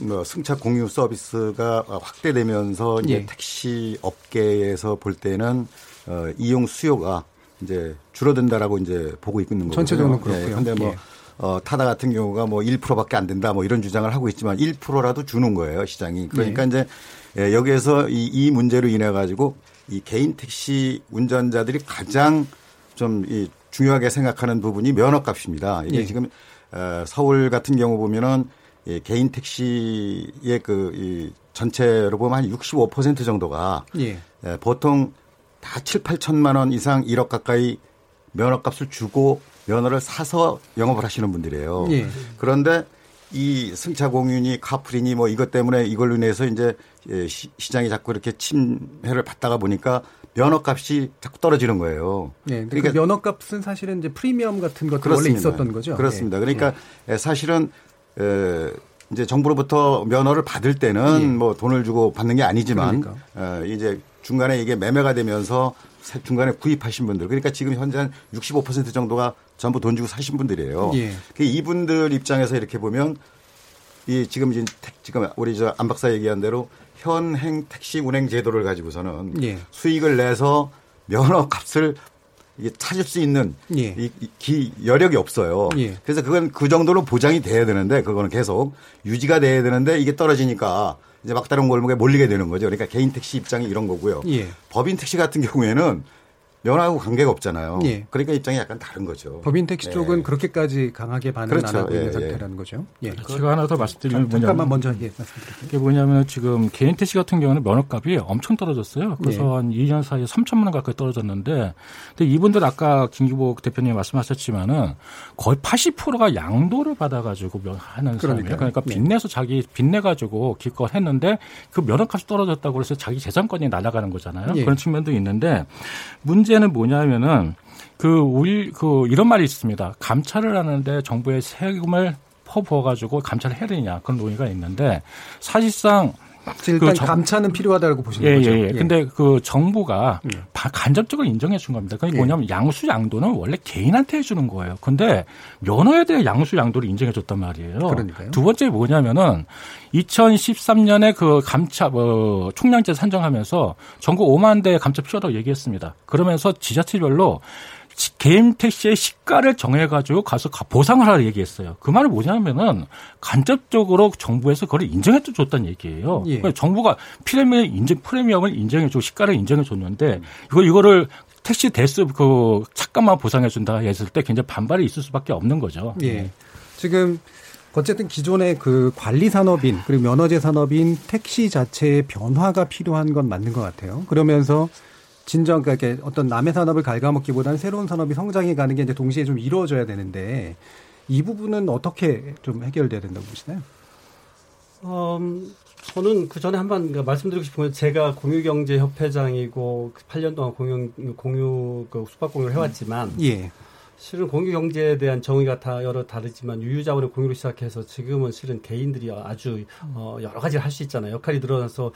뭐 승차 공유 서비스가 확대되면서 이제 예. 택시 업계에서 볼 때는 어, 이용 수요가 이제 줄어든다라고 이제 보고 있는 거고요. 전체적으로 그렇고요. 그런데 뭐 예. 어, 타다 같은 경우가 뭐 1%밖에 안 된다 뭐 이런 주장을 하고 있지만 1%라도 주는 거예요 시장이. 그러니까 네. 이제 예, 여기에서 이, 이 문제로 인해 가지고 이 개인 택시 운전자들이 가장 좀 이 중요하게 생각하는 부분이 면허값입니다. 이게 예. 지금 어, 서울 같은 경우 보면은 이 개인 택시의 그 이 전체로 보면 한 65% 정도가 예. 예, 보통 다 7, 8천만 원 이상 1억 가까이 면허값을 주고 면허를 사서 영업을 하시는 분들이에요. 예. 그런데 이 승차 공윤이 카풀이니 뭐 이것 때문에 이걸로 인해서 이제 예, 시- 시장이 자꾸 이렇게 침해를 받다가 보니까 면허값이 자꾸 떨어지는 거예요. 예. 근데 그 면허값은 사실은 이제 프리미엄 같은 것도 원래 있었던 거죠. 그렇습니다. 예. 그러니까 예, 사실은 에, 이제 정부로부터 면허를 받을 때는 예. 뭐 돈을 주고 받는 게 아니지만 그러니까. 어, 이제 중간에 이게 매매가 되면서 사- 중간에 구입하신 분들 그러니까 지금 현재 한 65% 정도가 전부 돈 주고 사신 분들이에요. 예. 그 이분들 입장에서 이렇게 보면 이 지금 지금 우리 저 안 박사 얘기한 대로 현행 택시 운행 제도를 가지고서는 예. 수익을 내서 면허 값을 이게 찾을 수 있는 예. 이, 이 기, 여력이 없어요. 예. 그래서 그건 그 정도로 보장이 돼야 되는데 그거는 계속 유지가 돼야 되는데 이게 떨어지니까 이제 막다른 골목에 몰리게 되는 거죠. 그러니까 개인 택시 입장이 이런 거고요. 예. 법인 택시 같은 경우에는 면허하고 관계가 없잖아요. 예. 그러니까 입장이 약간 다른 거죠. 법인 택시 네. 쪽은 그렇게까지 강하게 반응을 그렇죠. 안 하고 있는 예, 상태라는 거죠. 예. 제가 하나 더 말씀드리면 잠- 잠깐만 뭐냐면 먼저 예, 말씀드릴게요. 이게 뭐냐면 지금 개인 택시 같은 경우는 면허값이 엄청 떨어졌어요. 그래서 네. 한 2년 사이에 3천만 원 가까이 떨어졌는데, 근데 이분들 아까 김기복 대표님 말씀하셨지만은 거의 80%가 양도를 받아가지고 면- 하는. 사람이에요. 그러니까 네. 빚내서 자기 빚내가지고 기껏 했는데 그 면허값이 떨어졌다고 해서 자기 재산권이 날아가는 거잖아요. 예. 그런 측면도 있는데 문제 문제는 뭐냐면은 그 우리 그 이런 말이 있습니다. 감찰을 하는데 정부의 세금을 퍼부어 가지고 감찰을 해야 되냐 그런 논의가 있는데 사실상 일단 그 정... 감차는 필요하다고 보시는 예, 거죠. 예, 예. 근데 그 정부가 예. 간접적으로 인정해 준 겁니다. 그게 예. 뭐냐면 양수 양도는 원래 개인한테 해주는 거예요. 근데 면허에 대해 양수 양도를 인정해 줬단 말이에요. 그러니까요. 두 번째 뭐냐면은 2013년에 그 감차 뭐 총량제 산정하면서 전국 5만 대 감차 필요하다고 얘기했습니다. 그러면서 지자체별로 개인 택시의 시가를 정해가지고 가서 보상을 하라 얘기했어요. 그 말은 뭐냐면은 간접적으로 정부에서 그걸 인정해 줬다는 얘기예요. 예. 그러니까 정부가 프리미엄 인증 프리미엄을 인정해주고 시가를 인정해줬는데 이거 이거를 택시 대스 그 착감만 보상해준다 했을 때 굉장히 반발이 있을 수밖에 없는 거죠. 예. 지금 어쨌든 기존의 그 관리 산업인 그리고 면허제 산업인 택시 자체의 변화가 필요한 건 맞는 것 같아요. 그러면서 진정 그러니까 어떤 남의 산업을 갉아먹기보다는 새로운 산업이 성장해 가는 게 이제 동시에 좀 이루어져야 되는데 이 부분은 어떻게 좀 해결돼야 된다고 보시나요? 음, 저는 그 전에 한번 그 말씀드리고 싶은 건 제가 공유경제협회장이고 8년 그 동안 공유 공유 그 숙박 공유를 해왔지만 예. 실은 공유 경제에 대한 정의가 다 여러 다르지만 유유자원의 공유로 시작해서 지금은 실은 개인들이 아주 어, 여러 가지를 할 수 있잖아요. 역할이 늘어나서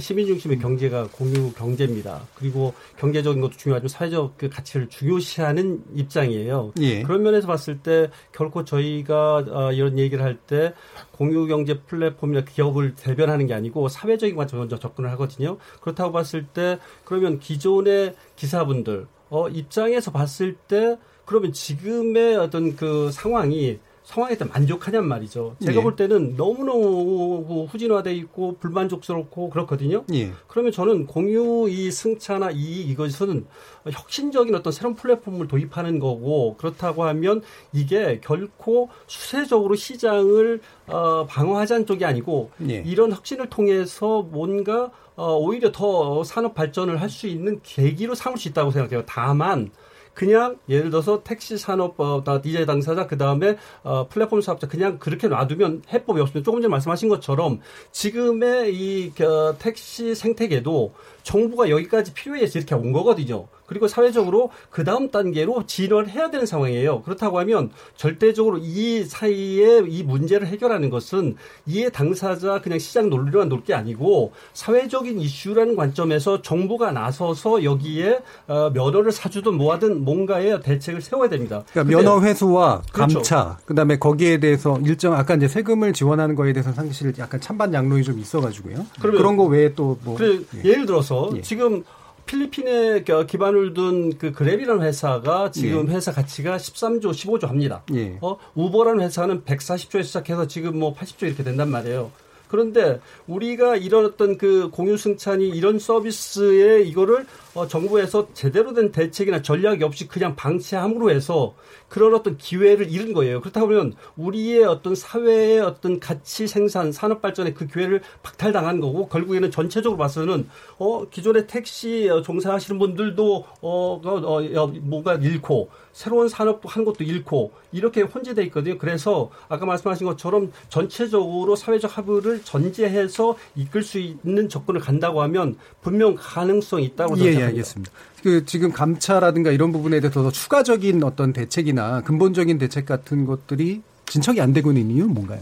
시민 중심의 경제가 공유 경제입니다. 그리고 경제적인 것도 중요하지만 사회적 그 가치를 중요시하는 입장이에요. 예. 그런 면에서 봤을 때 결코 저희가 어, 이런 얘기를 할 때 공유 경제 플랫폼이나 기업을 대변하는 게 아니고 사회적인 관점 먼저 접근을 하거든요. 그렇다고 봤을 때 그러면 기존의 기사분들 어, 입장에서 봤을 때 그러면 지금의 어떤 그 상황이 상황에 대해 만족하냔 말이죠. 제가 예. 볼 때는 너무너무 후진화돼 있고 불만족스럽고 그렇거든요. 예. 그러면 저는 공유 이 승차나 이익 이것은 혁신적인 어떤 새로운 플랫폼을 도입하는 거고 그렇다고 하면 이게 결코 수세적으로 시장을 어, 방어하자는 쪽이 아니고 예. 이런 혁신을 통해서 뭔가 어, 오히려 더 산업 발전을 할 수 있는 계기로 삼을 수 있다고 생각해요. 다만 그냥 예를 들어서 택시 산업 어, 디제 당사자 그 다음에 어, 플랫폼 사업자 그냥 그렇게 놔두면 해법이 없습니다. 조금 전에 말씀하신 것처럼 지금의 이 어, 택시 생태계도 정부가 여기까지 필요해서 이렇게 온 거거든요. 그리고 사회적으로 그 다음 단계로 진화를 해야 되는 상황이에요. 그렇다고 하면 절대적으로 이 사이에 이 문제를 해결하는 것은 이해 당사자 그냥 시장 논리로만 놀 게 아니고 사회적인 이슈라는 관점에서 정부가 나서서 여기에 어, 면허를 사주든 뭐하든 뭔가의 대책을 세워야 됩니다. 그러니까 면허 회수와 그렇죠. 감차 그다음에 거기에 대해서 일정 아까 이제 세금을 지원하는 거에 대해서 사실 약간 찬반 양론이 좀 있어가지고요. 그런 거 외에 또뭐 그래, 예. 예를 들어서 예. 지금 필리핀에 기반을 둔 그 그랩이라는 회사가 지금 예. 회사 가치가 13조, 15조 합니다. 예. 어, 우버라는 회사는 140조에 시작해서 지금 뭐 80조 이렇게 된단 말이에요. 그런데 우리가 이런 어떤 그 공유 승찬이 이런 서비스에 이거를 어, 정부에서 제대로 된 대책이나 전략이 없이 그냥 방치함으로 해서 그런 어떤 기회를 잃은 거예요. 그렇다 보면 우리의 어떤 사회의 어떤 가치 생산, 산업 발전의 그 기회를 박탈당한 거고 결국에는 전체적으로 봐서는 어 기존의 택시 종사하시는 분들도 어, 어, 어 뭐가 잃고 새로운 산업 한 것도 잃고 이렇게 혼재돼 있거든요. 그래서 아까 말씀하신 것처럼 전체적으로 사회적 합의를 전제해서 이끌 수 있는 접근을 간다고 하면 분명 가능성이 있다고 예, 생각합니다. 예, 알겠습니다. 그 지금 감차라든가 이런 부분에 대해서 더 추가적인 어떤 대책이나 근본적인 대책 같은 것들이 진척이 안 되고 있는 이유는 뭔가요?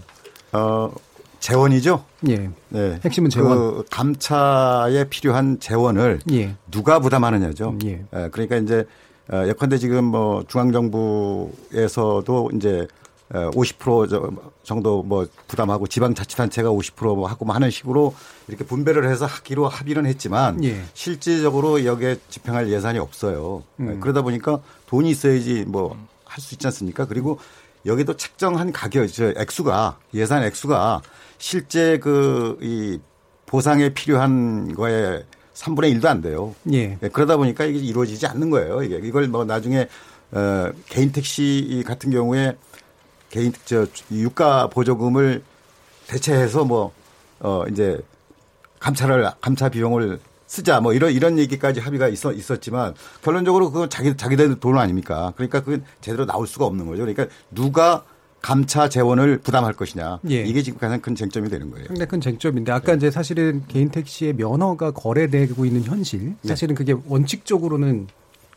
어, 재원이죠. 예. 네. 핵심은 재원. 그 감차에 필요한 재원을 예. 누가 부담하느냐죠. 예. 예. 그러니까 이제 어, 예컨대 지금 뭐 중앙정부에서도 이제 50% 정도 뭐 부담하고 지방자치단체가 50% 하고 뭐 하는 식으로 이렇게 분배를 해서 하기로 합의는 했지만 예. 실질적으로 여기에 집행할 예산이 없어요. 음. 그러다 보니까 돈이 있어야지 뭐 할 수 있지 않습니까? 그리고 여기도 책정한 가격, 저 액수가 예산 액수가 실제 그 이 보상에 필요한 거에 3분의 1도 안 돼요. 예. 그러다 보니까 이게 이루어지지 않는 거예요. 이게 이걸 뭐 나중에 어 개인 택시 같은 경우에 개인 저 유가 보조금을 대체해서 뭐 어 이제 감찰을 감차 비용을 쓰자 뭐 이런 이런 얘기까지 합의가 있어 있었지만 결론적으로 그건 자기 자기들 돈 아닙니까? 그러니까 그건 제대로 나올 수가 없는 거죠. 그러니까 누가 감차 재원을 부담할 것이냐. 예. 이게 지금 가장 큰 쟁점이 되는 거예요. 상당히 큰 쟁점인데 아까 네. 이제 사실은 개인 택시의 면허가 거래되고 있는 현실 사실은 그게 원칙적으로는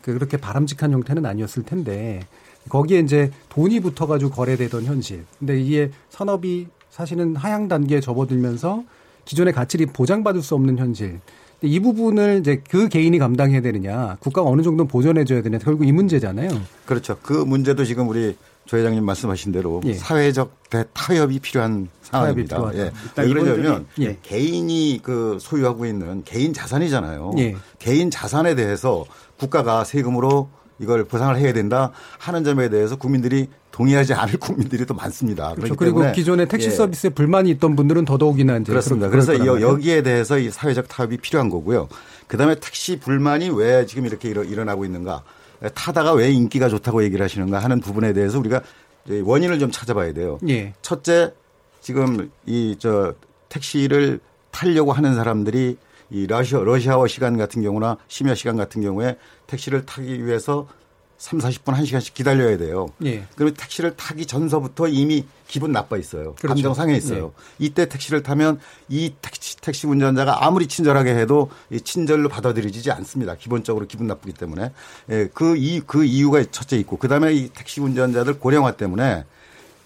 그렇게 바람직한 형태는 아니었을 텐데 거기에 이제 돈이 붙어가지고 거래되던 현실. 근데 이게 산업이 사실은 하향 단계에 접어들면서 기존의 가치를 보장받을 수 없는 현실. 이 부분을 이제 그 개인이 감당해야 되느냐, 국가가 어느 정도 보전해줘야 되느냐, 결국 이 문제잖아요. 그렇죠. 그 문제도 지금 우리 조 회장님 말씀하신 대로 예. 사회적 대타협이 필요한 상황입니다. 타협이 예. 왜 그러냐면 예. 개인이 그 소유하고 있는 개인 자산이잖아요. 예. 개인 자산에 대해서 국가가 세금으로 이걸 보상을 해야 된다 하는 점에 대해서 국민들이 동의하지 않을 국민들이 또 많습니다. 그렇죠. 그리고 기존의 택시 예. 서비스에 불만이 있던 분들은 더더욱이나 이제 그렇습니다. 그래서 여기에 대해서 이 사회적 타협이 필요한 거고요. 그다음에 택시 불만이 왜 지금 이렇게 일어나고 있는가? 타다가 왜 인기가 좋다고 얘기를 하시는가 하는 부분에 대해서 우리가 원인을 좀 찾아봐야 돼요. 예. 첫째, 지금 이 저 택시를 타려고 하는 사람들이 이 러시아, 러시아워 시간 같은 경우나 심야 시간 같은 경우에 택시를 타기 위해서 3, 40분, 1시간씩 기다려야 돼요. 예. 그러면 택시를 타기 전서부터 이미 기분 나빠 있어요. 그렇죠. 감정 상해 있어요. 예. 이때 택시를 타면 이 택시, 택시 운전자가 아무리 친절하게 해도 이 친절로 받아들여지지 않습니다. 기본적으로 기분 나쁘기 때문에. 예, 그, 이, 그 이유가 첫째 있고 그 다음에 이 택시 운전자들 고령화 때문에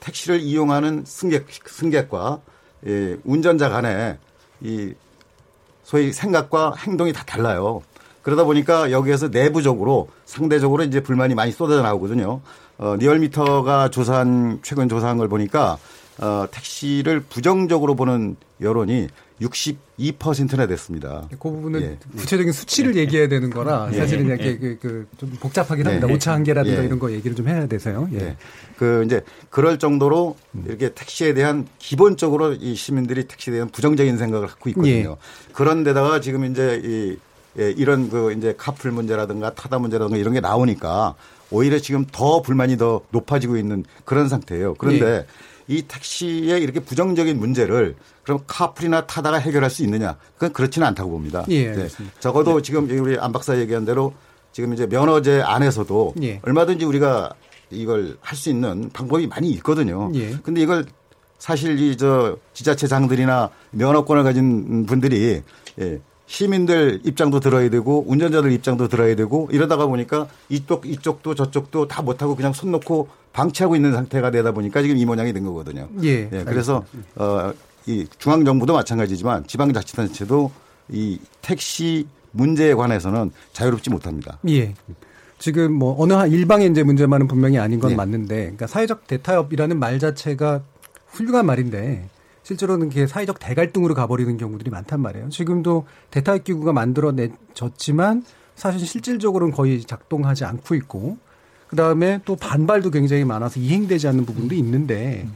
택시를 이용하는 승객, 승객과 예, 운전자 간에 이 소위 생각과 행동이 다 달라요. 그러다 보니까 여기에서 내부적으로 상대적으로 이제 불만이 많이 쏟아져 나오거든요. 어, 리얼미터가 조사한 최근 조사한 걸 보니까 어, 택시를 부정적으로 보는 여론이 62%나 됐습니다. 그 부분은 예. 구체적인 수치를 예. 얘기해야 되는 거라 예. 사실은 예. 이렇게 그, 그, 좀 복잡하긴 합니다. 예. 오차 한계라든가 예. 이런 거 얘기를 좀 해야 돼서요. 예. 그 이제 그럴 정도로 이렇게 택시에 대한 기본적으로 이 시민들이 택시에 대한 부정적인 생각을 갖고 있거든요. 그런데다가 지금 이제 이 예, 이런 그 이제 카풀 문제라든가 타다 문제라든가 이런 게 나오니까 오히려 지금 더 불만이 더 높아지고 있는 그런 상태예요. 그런데 예. 이 택시의 이렇게 부정적인 문제를 그럼 카풀이나 타다가 해결할 수 있느냐? 그건 그렇지는 않다고 봅니다. 예, 네. 적어도 네. 지금 우리 안 박사 얘기한 대로 지금 이제 면허제 안에서도 예. 얼마든지 우리가 이걸 할 수 있는 방법이 많이 있거든요. 예. 근데 이걸 사실 이 저 지자체장들이나 면허권을 가진 분들이 예, 시민들 입장도 들어야 되고 운전자들 입장도 들어야 되고 이러다가 보니까 이쪽 이쪽도 저쪽도 다 못하고 그냥 손 놓고 방치하고 있는 상태가 되다 보니까 지금 이 모양이 된 거거든요. 예. 예 그래서 어, 이 중앙 정부도 마찬가지지만 지방자치단체도 이 택시 문제에 관해서는 자유롭지 못합니다. 예. 지금 뭐 어느 한 일방의 이제 문제만은 분명히 아닌 건 예. 맞는데, 그러니까 사회적 대타협이라는 말 자체가 훌륭한 말인데 실제로는 그게 사회적 대갈등으로 가버리는 경우들이 많단 말이에요. 지금도 대타협 기구가 만들어냈졌지만 사실 실질적으로는 거의 작동하지 않고 있고 그 다음에 또 반발도 굉장히 많아서 이행되지 않는 부분도 있는데 음.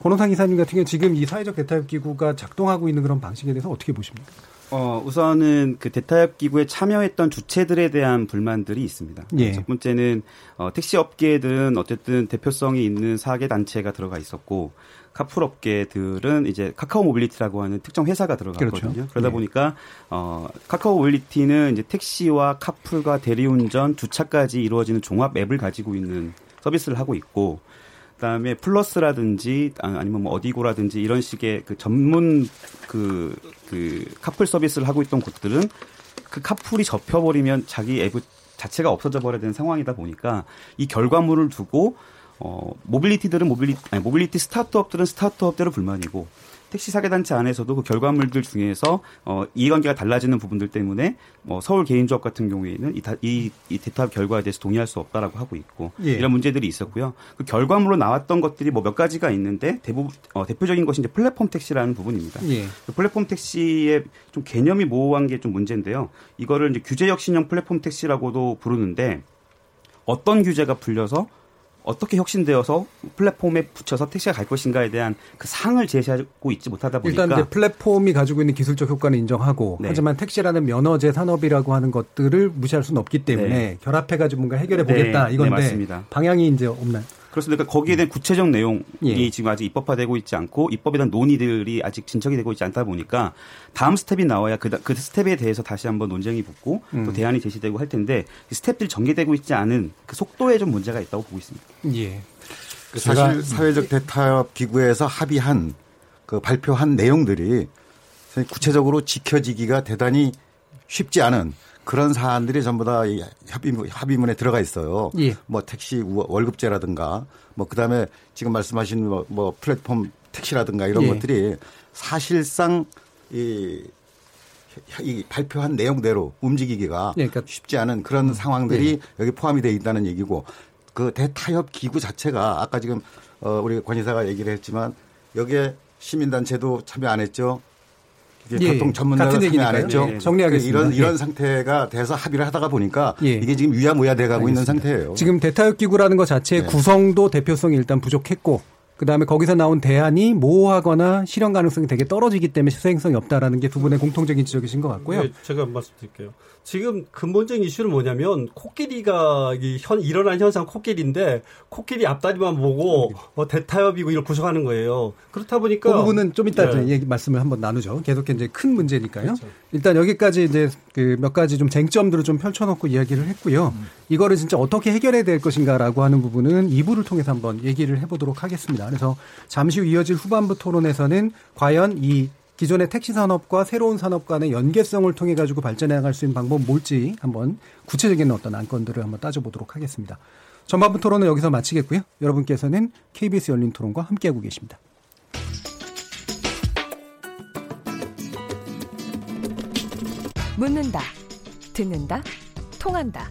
권호상 이사님 같은 경우 지금 이 사회적 대타협 기구가 작동하고 있는 그런 방식에 대해서 어떻게 보십니까? 어, 우선은 그 대타협 기구에 참여했던 주체들에 대한 불만들이 있습니다. 예. 첫 번째는 어, 택시 업계들은 어쨌든 대표성이 있는 4개 단체가 들어가 있었고 카풀 업계들은 이제 카카오 모빌리티라고 하는 특정 회사가 들어갔거든요. 그렇죠. 그러다 네. 보니까 어 카카오 모빌리티는 이제 택시와 카풀과 대리운전, 주차까지 이루어지는 종합 앱을 가지고 있는 서비스를 하고 있고 그다음에 풀러스라든지 아, 아니면 뭐 어디고라든지 이런 식의 그 전문 그, 그 카풀 서비스를 하고 있던 곳들은 그 카풀이 접혀버리면 자기 앱 자체가 없어져 버려야 되는 상황이다 보니까 이 결과물을 두고 어, mobility들은 mobility, 아니, mobility startup들은 startup대로 불만이고 택시 4개 단체 안에서도 그 결과물들 중에서 어, 이해관계가 달라지는 부분들 때문에 뭐 서울 개인조합 같은 경우에는 이, 이, 이 대타협 결과에 대해서 동의할 수 없다라고 하고 있고 예. 이런 문제들이 있었고요. 그 결과물로 나왔던 것들이 뭐 몇 가지가 있는데 대부분 어, 대표적인 것이 이제 플랫폼 택시라는 부분입니다. 예. 그 플랫폼 택시의 좀 개념이 모호한 게 좀 문제인데요. 이거를 이제 규제 혁신형 플랫폼 택시라고도 부르는데 어떤 규제가 풀려서 어떻게 혁신되어서 플랫폼에 붙여서 택시가 갈 것인가에 대한 그 상을 제시하고 있지 못하다 보니까 일단 이제 플랫폼이 가지고 있는 기술적 효과는 인정하고 네. 하지만 택시라는 면허제 산업이라고 하는 것들을 무시할 수는 없기 때문에 네. 결합해 가지고 뭔가 해결해 보겠다 네. 이건데 네, 방향이 이제 없나요? 그렇습니다. 그러니까 거기에 대한 구체적 내용이 예. 지금 아직 입법화되고 있지 않고 입법에 대한 논의들이 아직 진척이 되고 있지 않다 보니까 다음 스텝이 나와야 그, 그 스텝에 대해서 다시 한번 논쟁이 붙고 음. 또 대안이 제시되고 할 텐데 그 스텝들이 전개되고 있지 않은 그 속도에 좀 문제가 있다고 보고 있습니다. 예. 그 사실 사회적 대타협 기구에서 합의한 그 발표한 내용들이 구체적으로 지켜지기가 대단히 쉽지 않은 그런 사안들이 전부 다 합의문, 합의문 에 들어가 있어요. 예. 뭐 택시 월급제라든가 뭐 그다음에 지금 말씀하신 뭐, 뭐 플랫폼 택시라든가 이런 예. 것들이 사실상 이, 이 발표한 내용대로 움직이기가 예, 그러니까 쉽지 않은 그런 상황들이 예. 여기 포함이 되어 있다는 얘기고 그 대타협 기구 자체가 아까 지금 어 우리 권 이사가 얘기를 했지만 여기에 시민단체도 참여 안 했죠. 이게 예, 교통 전문가가 같은 참여 안. 했죠. 예, 정리하겠습니다. 이런 이런 예. 상태가 돼서 합의를 하다가 보니까 예. 이게 지금 위야무야 돼가고 있는. 상태예요. 지금 대타협 기구라는 것 자체의 네. 구성도 대표성이 일단 부족했고 그다음에 거기서 나온 대안이 모호하거나 실현 가능성이 되게 떨어지기 때문에 수행성이 없다라는 게 두 분의 공통적인 지적이신 것 같고요. 네, 제가 말씀드릴게요. 지금 근본적인 이슈는 뭐냐면 코끼리가 이 현, 일어난 현상 코끼리인데 코끼리 앞다리만 보고 어, 대타협이고 이걸 구성하는 거예요. 그렇다 보니까 그 부분은 좀 이따 네. 얘기 말씀을 한번 나누죠. 계속 이제 큰 문제니까요. 그렇죠. 일단 여기까지 이제 그 몇 가지 좀 쟁점들을 좀 펼쳐놓고 이야기를 했고요. 이거를 진짜 어떻게 해결해야 될 것인가라고 하는 부분은 2부를 통해서 한번 얘기를 해보도록 하겠습니다. 그래서 잠시 후 이어질 후반부 토론에서는 과연 이 기존의 택시 산업과 새로운 산업 간의 연계성을 통해 가지고 발전해 나갈 수 있는 방법은 뭘지 한번 구체적인 어떤 안건들을 한번 따져보도록 하겠습니다. 전반부 토론은 여기서 마치겠고요. 여러분께서는 KBS 열린 토론과 함께하고 계십니다. 묻는다, 듣는다, 통한다.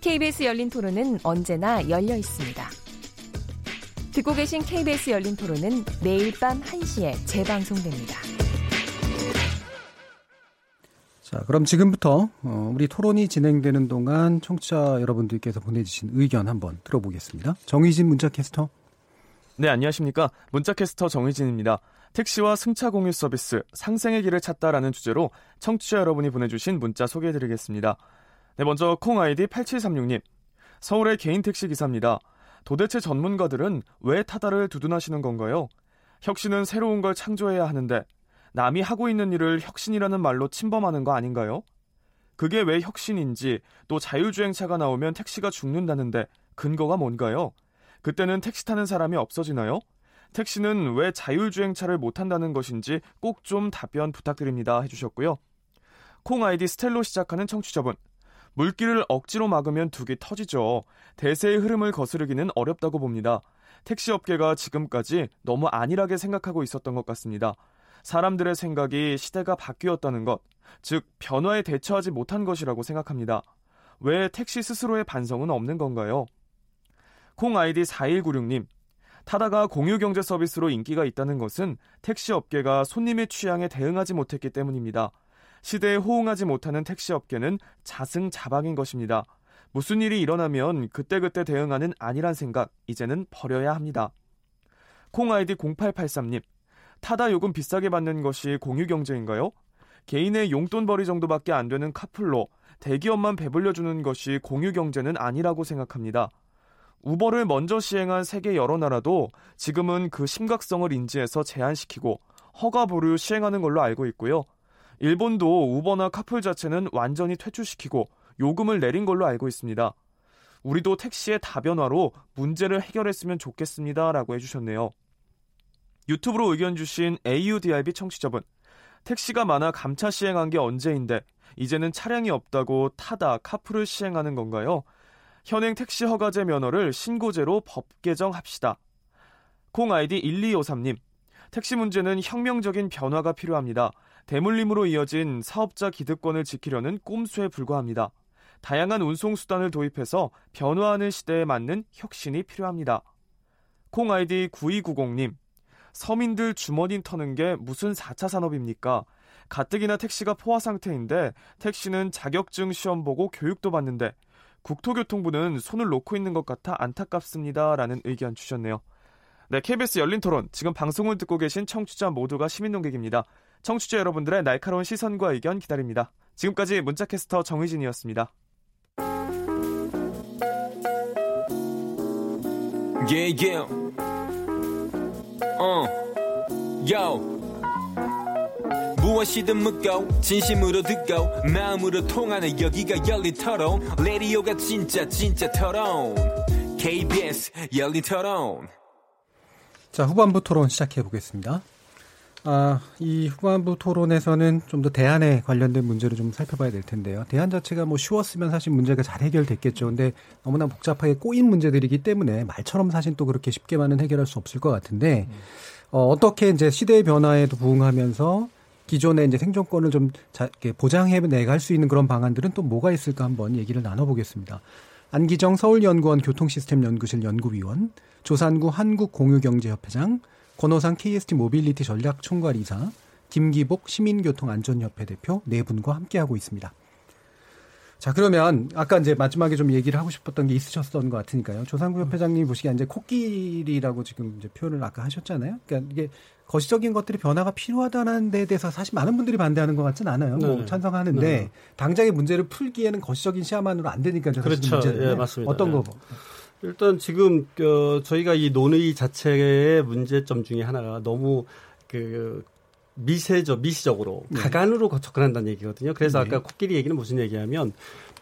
KBS 열린 토론은 언제나 열려 있습니다. 듣고 계신 KBS 열린 토론은 매일 밤 1시에 재방송됩니다. 자, 그럼 지금부터 어, 우리 토론이 진행되는 동안 청취자 여러분들께서 보내주신 의견 한번 들어보겠습니다. 정의진 문자캐스터. 네, 안녕하십니까. 문자캐스터 정의진입니다. 택시와 승차 공유 서비스 상생의 길을 찾다라는 주제로 청취자 여러분이 보내주신 문자 소개해드리겠습니다. 네, 먼저 콩 아이디 8736님. 서울의 개인 택시 기사입니다. 도대체 전문가들은 왜 타다를 두둔하시는 건가요? 혁신은 새로운 걸 창조해야 하는데 남이 하고 있는 일을 혁신이라는 말로 침범하는 거 아닌가요? 그게 왜 혁신인지 또 자율주행차가 나오면 택시가 죽는다는데 근거가 뭔가요? 그때는 택시 타는 사람이 없어지나요? 택시는 왜 자율주행차를 못한다는 것인지 꼭 좀 답변 부탁드립니다 해주셨고요. 콩 아이디 스텔로 시작하는 청취자분. 물길을 억지로 막으면 둑이 터지죠. 대세의 흐름을 거스르기는 어렵다고 봅니다. 택시업계가 지금까지 너무 안일하게 생각하고 있었던 것 같습니다. 사람들의 생각이 시대가 바뀌었다는 것, 즉 변화에 대처하지 못한 것이라고 생각합니다. 왜 택시 스스로의 반성은 없는 건가요? 콩 아이디 4196님. 타다가 공유 경제 서비스로 인기가 있다는 것은 택시 업계가 손님의 취향에 대응하지 못했기 때문입니다. 시대에 호응하지 못하는 택시 업계는 자승자박인 것입니다. 무슨 일이 일어나면 그때그때 대응하는 아니란 생각, 이제는 버려야 합니다. 콩 아이디 0883님. 타다 요금 비싸게 받는 것이 공유 경제인가요? 개인의 용돈벌이 정도밖에 안 되는 카풀로 대기업만 배불려 주는 것이 공유 경제는 아니라고 생각합니다. 우버를 먼저 시행한 세계 여러 나라도 지금은 그 심각성을 인지해서 제한시키고 허가 보류 시행하는 걸로 알고 있고요. 일본도 우버나 카풀 자체는 완전히 퇴출시키고 요금을 내린 걸로 알고 있습니다. 우리도 택시의 다변화로 문제를 해결했으면 좋겠습니다. 라고 해주셨네요. 유튜브로 의견 주신 AUDIB 청취자분. 택시가 많아 감차 시행한 게 언제인데 이제는 차량이 없다고 타다 카풀을 시행하는 건가요? 현행 택시 허가제 면허를 신고제로 법 개정합시다. 콩 아이디 1253님. 택시 문제는 혁명적인 변화가 필요합니다. 대물림으로 이어진 사업자 기득권을 지키려는 꼼수에 불과합니다. 다양한 운송수단을 도입해서 변화하는 시대에 맞는 혁신이 필요합니다. 콩 아이디 9290님. 서민들 주머니 터는 게 무슨 4차 산업입니까? 가뜩이나 택시가 포화 상태인데 택시는 자격증 시험 보고 교육도 받는데 국토교통부는 손을 놓고 있는 것 같아 안타깝습니다. 라는 의견 주셨네요. 네, KBS 열린 토론. 지금 방송을 듣고 계신 청취자 모두가 시민 농객입니다. 청취자 여러분들의 날카로운 시선과 의견 기다립니다. 지금까지 문자캐스터 정희진이었습니다. Yeah, yeah. 어, uh. 무엇이든 묻고 진심으로 듣고 마음으로 통하는 여기가 열린 터론 레디오가 진짜 진짜 터론 KBS 열린 터론 자 후반부 토론 시작해 보겠습니다. 아, 이 후반부 토론에서는 좀 더 대안에 관련된 문제를 좀 살펴봐야 될 텐데요. 대안 자체가 뭐 쉬웠으면 사실 문제가 잘 해결됐겠죠. 근데 너무나 복잡하게 꼬인 문제들이기 때문에 말처럼 사실 또 그렇게 쉽게만은 해결할 수 없을 것 같은데, 어, 어떻게 이제 시대의 변화에도 부응하면서 기존의 이제 생존권을 좀 자, 보장해 내갈 수 있는 그런 방안들은 또 뭐가 있을까 한번 얘기를 나눠보겠습니다. 안기정 서울연구원 교통시스템연구실 연구위원, 조산구 한국공유경제협회장, 권호상 KST 모빌리티 전략 총괄이사, 김기복 시민교통안전협회 대표 네 분과 함께하고 있습니다. 자, 그러면 아까 이제 마지막에 좀 얘기를 하고 싶었던 게 있으셨던 것 같으니까요. 조상구 협회장님이 보시기에 이제 코끼리라고 지금 이제 표현을 아까 하셨잖아요. 그러니까 이게 거시적인 것들이 변화가 필요하다는 데 대해서 사실 많은 분들이 반대하는 것 같지는 않아요. 뭐 네. 찬성하는데 네. 당장의 문제를 풀기에는 거시적인 시야만으로 안 되니까 그렇죠. 문제는 예, 맞습니다. 어떤 예. 거 일단 지금 어, 저희가 이 논의 자체의 문제점 중에 하나가 너무 그 미세적 미시적으로 네. 가간으로 접근한다는 얘기거든요. 그래서 네. 아까 코끼리 얘기는 무슨 얘기냐면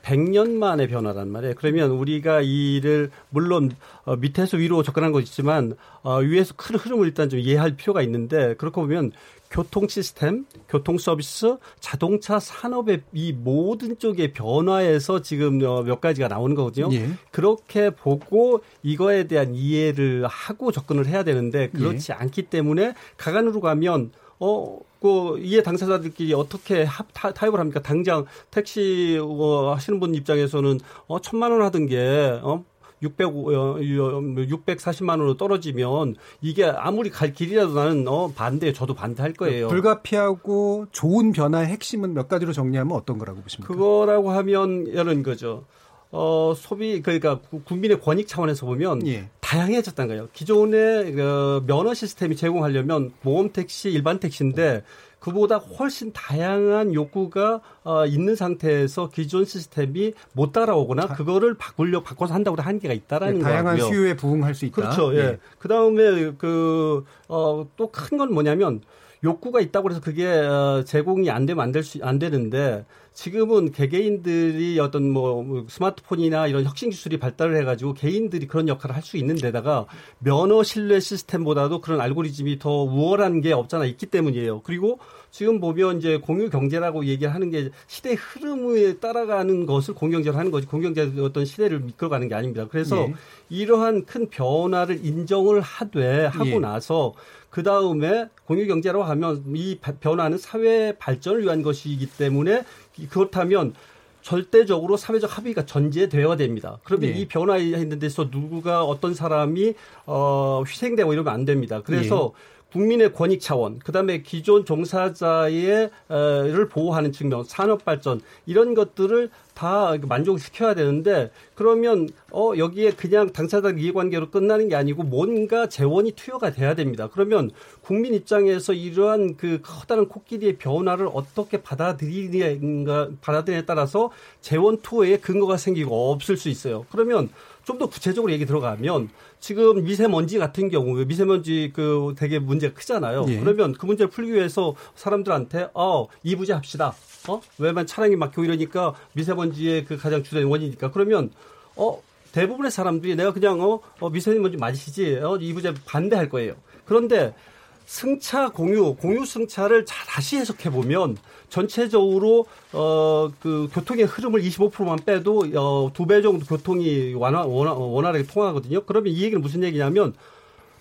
100년 만의 변화란 말이에요. 그러면 우리가 이를 물론 어, 밑에서 위로 접근한 거 있지만 어, 위에서 큰 흐름을 일단 좀 이해할 필요가 있는데 그렇게 보면 교통 시스템, 교통 서비스, 자동차 산업의 이 모든 쪽의 변화에서 지금 어, 몇 가지가 나오는 거거든요. 예. 그렇게 보고 이거에 대한 이해를 하고 접근을 해야 되는데 그렇지 않기 때문에 가간으로 가면 어, 그 이해 당사자들끼리 어떻게 합, 타, 타협을 합니까? 당장 택시 어, 하시는 분 입장에서는 어, 천만 원 하던 게 어, 600, 어, 640만 원으로 떨어지면 이게 아무리 갈 길이라도 나는 어, 반대, 저도 반대할 거예요. 불가피하고 좋은 변화의 핵심은 몇 가지로 정리하면 어떤 거라고 보십니까? 그거라고 하면 이런 거죠. 어, 소비, 그러니까 구- 국민의 권익 차원에서 보면 예. 다양해졌다는 거예요. 기존의 그 면허 시스템이 제공하려면 모험 택시, 일반 택시인데 그보다 훨씬 다양한 욕구가 어, 있는 상태에서 기존 시스템이 못 따라오거나 그거를 바꾸려 바꿔서 한다고 한계가 있다라는 네, 다양한 거고요. 수요에 부응할 수 있다. 그렇죠. 예. 예. 그 다음에 그, 어, 또 큰 건 뭐냐면 욕구가 있다고 해서 그게 어, 제공이 안 되면 안 될 수, 안 되는데 지금은 개개인들이 어떤 뭐 스마트폰이나 이런 혁신 기술이 발달을 해가지고 개인들이 그런 역할을 할 수 있는 데다가 면허 신뢰 시스템보다도 그런 알고리즘이 더 우월한 게 없잖아 있기 때문이에요. 그리고 지금 보면 이제 공유 경제라고 얘기를 하는 게 시대 흐름에 따라가는 것을 공유 경제를 하는 거지 공유 경제 어떤 시대를 이끌어가는 게 아닙니다. 그래서 예. 이러한 큰 변화를 인정을 하되 하고 예. 나서 그 다음에 공유 경제라고 하면 이 바- 변화는 사회 발전을 위한 것이기 때문에 이- 그렇다면 절대적으로 사회적 합의가 전제되어야 됩니다. 그러면 예. 이 변화에 대해서 누구가 어떤 사람이 어 희생되고 이러면 안 됩니다. 그래서 국민의 권익 차원, 그다음에 기존 종사자의 를 보호하는 측면, 산업 발전 이런 것들을 다 만족시켜야 되는데 그러면 어 여기에 그냥 당사자 이해관계로 끝나는 게 아니고 뭔가 재원이 투여가 돼야 됩니다. 그러면 국민 입장에서 이러한 그 커다란 코끼리의 변화를 어떻게 받아들이는가 받아들이냐에 따라서 재원 투여에 근거가 생기고 없을 수 있어요. 그러면 좀 더 구체적으로 얘기 들어가면 지금 미세먼지 같은 경우 미세먼지 그 되게 문제가 크잖아요. 예. 그러면 그 문제를 풀기 위해서 사람들한테 어 이부제 합시다. 어 왜냐면 차량이 막히고 이러니까 미세먼지의 그 가장 주된 원인이니까 그러면 어 대부분의 사람들이 내가 그냥 어, 어 미세먼지 마시지 어 이부제 반대할 거예요. 그런데 승차 공유, 공유 승차를 자- 다시 해석해 보면 전체적으로 어 그 교통의 흐름을 25%만 빼도 어두 배 정도 교통이 완화, 원활, 원활하게 통하거든요. 그러면 이 얘기는 무슨 얘기냐면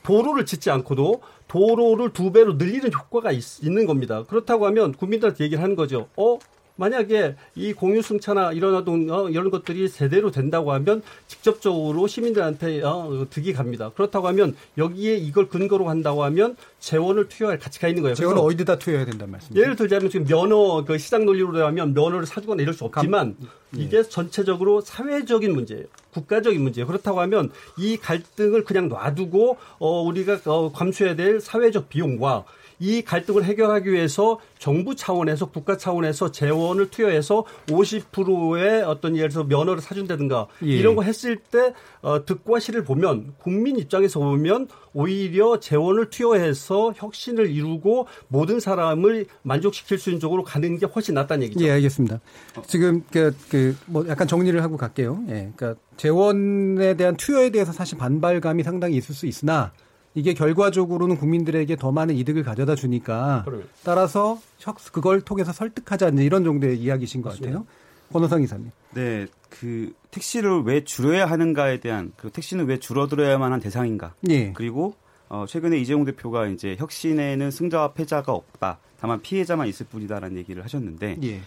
도로를 짓지 않고도 도로를 두 배로 늘리는 효과가 있, 는 겁니다. 그렇다고 하면 국민들한테 얘기를 하는 거죠. 어? 만약에 이 공유 승차나 이런 어떤 어, 이런 것들이 제대로 된다고 하면 직접적으로 시민들한테 어, 득이 갑니다. 그렇다고 하면 여기에 이걸 근거로 한다고 하면 재원을 투여할 가치가 있는 거예요. 그래서 어디다 투여해야 된단 말씀이죠? 예를 들자면 지금 면허 그 시장 논리로 하면 면허를 사주거나 이럴 수 없지만 이게 전체적으로 사회적인 문제예요. 국가적인 문제예요. 그렇다고 하면 이 갈등을 그냥 놔두고 어 우리가 어 감수해야 될 사회적 비용과 이 갈등을 해결하기 위해서 정부 차원에서 국가 차원에서 재원을 투여해서 50%의 어떤 예를 들어서 면허를 사준다든가 예. 이런 거 했을 때 어, 득과 실을 보면 국민 입장에서 보면 오히려 재원을 투여해서 혁신을 이루고 모든 사람을 만족시킬 수 있는 쪽으로 가는 게 훨씬 낫다는 얘기죠. 예, 알겠습니다. 지금 그, 그, 뭐 약간 정리를 하고 갈게요. 예. 그러니까 재원에 대한 투여에 대해서 사실 반발감이 상당히 있을 수 있으나 이게 결과적으로는 국민들에게 더 많은 이득을 가져다 주니까 그래요. 따라서 혁- 그걸 통해서 설득하자 이제 이런 정도의 이야기신 것 같아요. 권호상 이사님. 네, 그 택시를 왜 줄여야 하는가에 대한 그 택시는 왜 줄어들어야만 한 대상인가. 예. 그리고 어, 최근에 이재용 대표가 이제 혁신에는 승자와 패자가 없다. 다만 피해자만 있을 뿐이다라는 얘기를 하셨는데 예.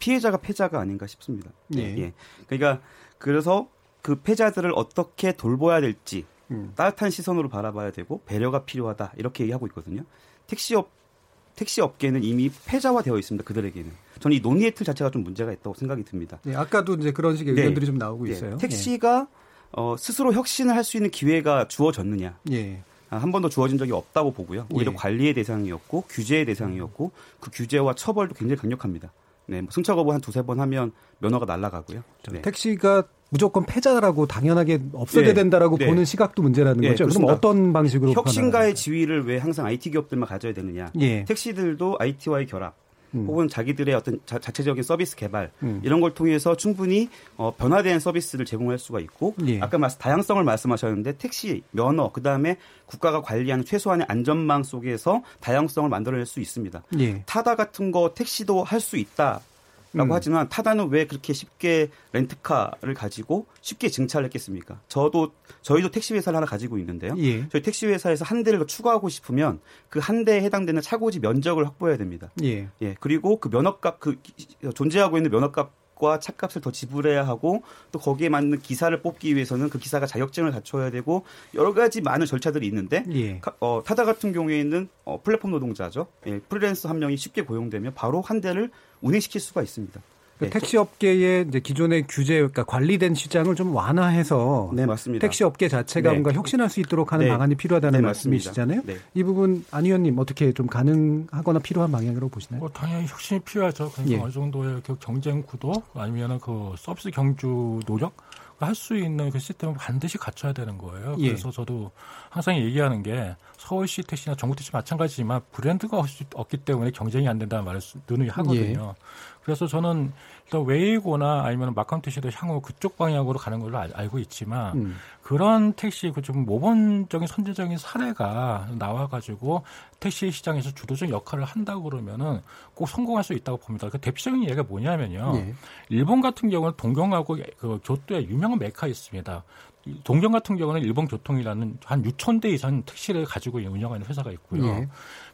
피해자가 패자가 아닌가 싶습니다. 예. 그러니까 그래서 그 패자들을 어떻게 돌봐야 될지 음. 따뜻한 시선으로 바라봐야 되고 배려가 필요하다 이렇게 얘기하고 있거든요. 택시업 택시 업계는 이미 패자화되어 있습니다. 그들에게는 저는 이 논의의 틀 자체가 좀 문제가 있다고 생각이 듭니다. 예, 아까도 이제 그런 식의 네. 의견들이 좀 나오고 네. 있어요. 택시가 어, 스스로 혁신을 할 수 있는 기회가 주어졌느냐? 예. 예. 아, 한 번도 주어진 적이 없다고 보고요. 오히려 예. 관리의 대상이었고 규제의 대상이었고 그 규제와 처벌도 굉장히 강력합니다. 네, 뭐 승차 거부 한 두세 번 하면 면허가 날아가고요. 네. 택시가 무조건 패자라고 당연하게 없어져야 네. 된다라고 네. 보는 시각도 문제라는 예, 거죠. 그럼. 어떤 방식으로 혁신가의 지위를 왜 항상 IT 기업들만 가져야 되느냐? 예. 택시들도 IT와의 결합, 음. 혹은 자기들의 어떤 자, 체적인 서비스 개발 음. 이런 걸 통해서 충분히 어, 변화된 서비스를 제공할 수가 있고 예. 아까 말씀 다양성을 말씀하셨는데 택시 면허 그 다음에 국가가 관리하는 최소한의 안전망 속에서 다양성을 만들어낼 수 있습니다. 예. 타다 같은 거 택시도 할 수 있다. 라고 음. 하지만 타다는 왜 그렇게 쉽게 렌트카를 가지고 쉽게 증차를 했겠습니까? 저도 저희도 택시 회사를 하나 가지고 있는데요. 예. 저희 택시 회사에서 한 대를 더 추가하고 싶으면 그 한 대에 해당되는 차고지 면적을 확보해야 됩니다. 예. 예, 그리고 그 면허값 그 기- 존재하고 있는 면허값 과 차값을 더 지불해야 하고 또 거기에 맞는 기사를 뽑기 위해서는 그 기사가 자격증을 갖춰야 되고 여러 가지 많은 절차들이 있는데 예. 카- 어, 타다 같은 경우에는 어, 플랫폼 노동자죠. 예, 프리랜서 한 명이 쉽게 고용되면 바로 한 대를 운행시킬 수가 있습니다. 그 네, 택시 업계의 이제 기존의 규제, 그러니까 관리된 시장을 좀 완화해서 네, 맞습니다. 택시 업계 자체가 네. 뭔가 혁신할 수 있도록 하는 네. 방안이 필요하다는 네, 맞습니다. 말씀이시잖아요. 네. 이 부분 안 의원님 어떻게 좀 가능하거나 필요한 방향으로 보시나요? 뭐 당연히 혁신이 필요하죠. 그러니까 예. 어느 정도의 그 경쟁 구도 아니면은 그 서비스 경주 노력 할 수 있는 그 시스템을 반드시 갖춰야 되는 거예요. 예. 그래서 저도 항상 얘기하는 게 서울시 택시나 전국 택시 마찬가지지만 브랜드가 없- 없기 때문에 경쟁이 안 된다는 말을 수- 누누이 하거든요. 그래서 저는 일단 웨이고나 아니면 마카오 택시도 향후 그쪽 방향으로 가는 걸로 알, 알고 있지만 음. 그런 택시 그 좀 모범적인 선제적인 사례가 나와가지고 택시 시장에서 주도적 역할을 한다고 그러면은 꼭 성공할 수 있다고 봅니다. 그 대표적인 예가 뭐냐면요. 예. 일본 같은 경우는 동경하고 그 교토에 유명한 메카 있습니다. 이 동경 같은 경우는 일본 교통이라는 한 6천 대 이상 택시를 가지고 운영하는 회사가 있고요. 예.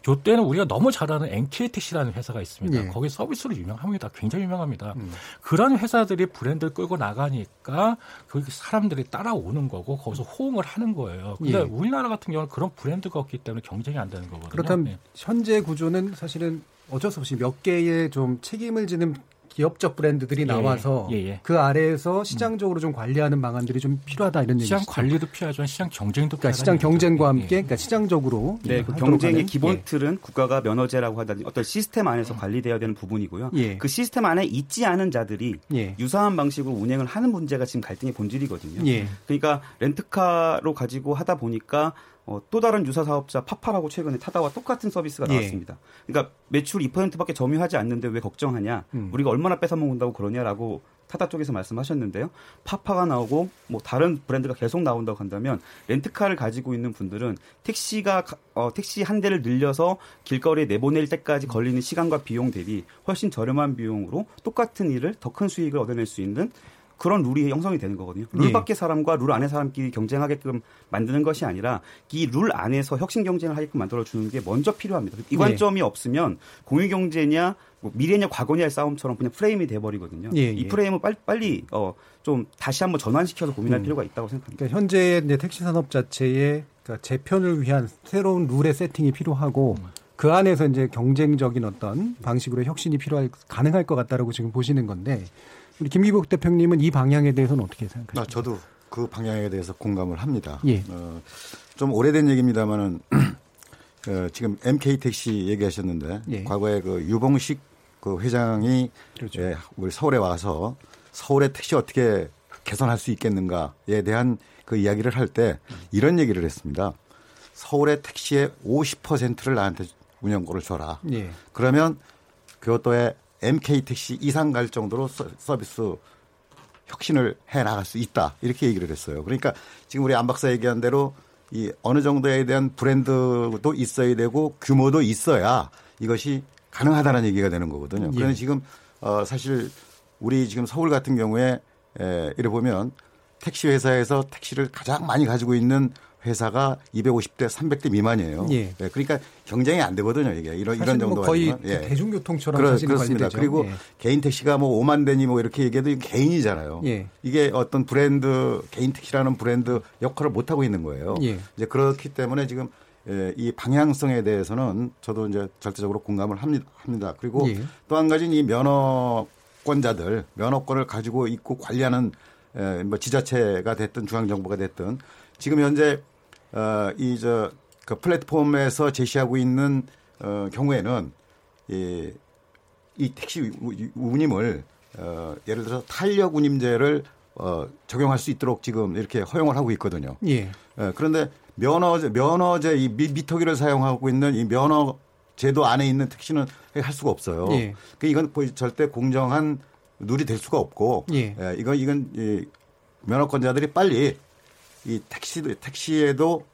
교대는 우리가 너무 잘 아는 NK 택시라는 회사가 있습니다. 예. 거기 서비스로 유명합니다. 굉장히 유명합니다. 음. 그런 회사들이 브랜드를 끌고 나가니까 그 사람들이 따라오는 거고 거기서 호응을 하는 거예요. 근데 예. 우리나라 같은 경우는 그런 브랜드가 없기 때문에 경쟁이 안 되는 거거든요. 그렇다면 네. 현재 구조는 사실은 어쩔 수 없이 몇 개의 좀 책임을 지는 기업적 브랜드들이 예, 나와서 예, 예. 그 아래에서 시장적으로 좀 관리하는 방안들이 좀 필요하다 이런 얘기죠. 시장 관리도 필요하지만 시장 경쟁도 그러니까 시장. 경쟁과 예, 함께 예. 그러니까 시장적으로 네, 그 경쟁의 하는, 기본 예. 틀은 국가가 면허제라고 하다니 어떤 시스템 안에서 관리되어야 되는 부분이고요. 예. 그 시스템 안에 있지 않은 자들이 예. 유사한 방식으로 운행을 하는 문제가 지금 갈등의 본질이거든요. 예. 그러니까 렌트카로 가지고 하다 보니까 어, 또 다른 유사 사업자 파파라고 최근에 타다와 똑같은 서비스가 예. 나왔습니다. 그러니까 매출 2%밖에 점유하지 않는데 왜 걱정하냐? 음. 우리가 얼마나 뺏어 먹는다고 그러냐라고 타다 쪽에서 말씀하셨는데요. 파파가 나오고 뭐 다른 브랜드가 계속 나온다고 한다면 렌트카를 가지고 있는 분들은 택시가 가- 어, 택시 한 대를 늘려서 길거리에 내보낼 때까지 걸리는 시간과 비용 대비 훨씬 저렴한 비용으로 똑같은 일을 더 큰 수익을 얻어낼 수 있는 그런 룰이 형성이 되는 거거든요. 룰 예. 밖의 사람과 룰 안의 사람끼리 경쟁하게끔 만드는 것이 아니라 이 룰 안에서 혁신 경쟁을 하게끔 만들어 주는 게 먼저 필요합니다. 이 예. 관점이 없으면 공유 경제냐 뭐 미래냐 과거냐의 싸움처럼 그냥 프레임이 돼 버리거든요. 예, 이 예. 프레임을 빨리 빨리 어, 좀 다시 한번 전환시켜서 고민할 음. 필요가 있다고 생각합니다. 그러니까 현재 이제 택시 산업 자체의 그러니까 재편을 위한 새로운 룰의 세팅이 필요하고 그 안에서 이제 경쟁적인 어떤 방식으로 혁신이 필요할 가능할 것 같다라고 지금 보시는 건데 우리 김기복 대표님은 이 방향에 대해서는 어떻게 생각하십니까? 아, 저도 그 방향에 대해서 공감을 합니다. 예. 어, 좀 오래된 얘기입니다만은 <clears throat> 어, 지금 MK 택시 얘기하셨는데 예. 과거에 그 유봉식 그 회장이 그렇죠. 예, 우리 서울에 와서 서울의 택시 어떻게 개선할 수 있겠는가에 대한 그 이야기를 할 때 이런 얘기를 했습니다. 서울의 택시의 50%를 나한테 운영권을 줘라. 예. 그러면 교토에 MK 택시 이상 갈 정도로 서- 서비스 혁신을 해 나갈 수 있다. 이렇게 얘기를 했어요. 그러니까 지금 우리 안 박사 얘기한 대로 이 어느 정도에 대한 브랜드도 있어야 되고 규모도 있어야 이것이 가능하다는 얘기가 되는 거거든요. 예. 그런데 지금 어 사실 우리 지금 서울 같은 경우에 에 이래 보면 택시 회사에서 택시를 가장 많이 가지고 있는 회사가 250대, 300대 미만이에요. 예. 그러니까 경쟁이 안 되거든요. 이게 이런 이런 정도 뭐 거의. 예. 대중교통처럼 그렇, 그렇습니다. 관리되죠. 그리고 예. 개인 택시가 뭐 5만 대니 뭐 이렇게 얘기해도 개인이잖아요. 예. 이게 어떤 브랜드 개인 택시라는 브랜드 역할을 못 하고 있는 거예요. 예. 이제 그렇기 때문에 지금 예, 이 방향성에 대해서는 저도 이제 절대적으로 공감을 합니다. 그리고 예. 또한 가지는 이 면허권자들 면허권을 가지고 있고 관리하는 에, 뭐 지자체가 됐든 중앙정부가 됐든 지금 현재 어, 이저 그 플랫폼에서 제시하고 있는 어, 경우에는 이, 이 택시 우- 운임을 어, 예를 들어서 탄력 운임제를 어, 적용할 수 있도록 지금 이렇게 허용을 하고 있거든요. 예. 예, 그런데 면허제, 면허제 이 미, 미터기를 사용하고 있는 이 면허 제도 안에 있는 택시는 할 수가 없어요. 예. 그 이건 절대 공정한 룰이 될 수가 없고, 예. 이건 이건 이 면허권자들이 빨리 이 택시 택시에도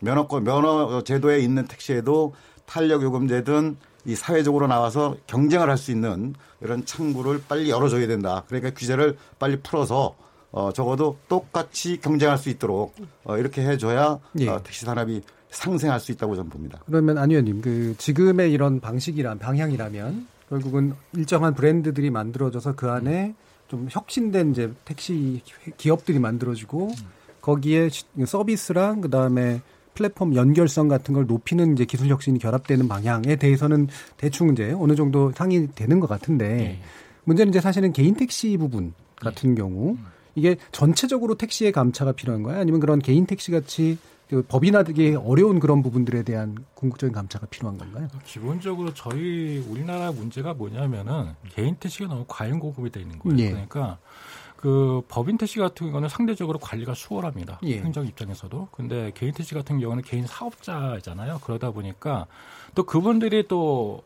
면허권 면허 제도에 있는 택시에도 탄력 요금제든 이 사회적으로 나와서 경쟁을 할 수 있는 이런 창구를 빨리 열어줘야 된다. 그러니까 규제를 빨리 풀어서 어 적어도 똑같이 경쟁할 수 있도록 어 이렇게 해줘야 예. 어, 택시 산업이 상생할 수 있다고 저는 봅니다. 그러면 안 의원님, 그 지금의 이런 방식이란 방향이라면 결국은 일정한 브랜드들이 만들어져서 그 안에 좀 혁신된 이제 택시 기업들이 만들어지고 거기에 시- 서비스랑 그 다음에 플랫폼 연결성 같은 걸 높이는 이제 기술 혁신이 결합되는 방향에 대해서는 대충 이제 어느 정도 상의되는 것 같은데 문제는 이제 사실은 개인 택시 부분 같은 경우 이게 전체적으로 택시의 감차가 필요한 거야? 아니면 그런 개인 택시 같이 그 법인화되기 어려운 그런 부분들에 대한 궁극적인 감차가 필요한 건가요? 기본적으로 저희 우리나라 문제가 뭐냐면은 개인 택시가 너무 과잉 공급이 돼 있는 거예요. 예. 그러니까 그 법인 택시 같은 경우는 상대적으로 관리가 수월합니다. 예. 행정 입장에서도. 근데 개인 택시 같은 경우는 개인 사업자잖아요. 그러다 보니까 또 그분들이 또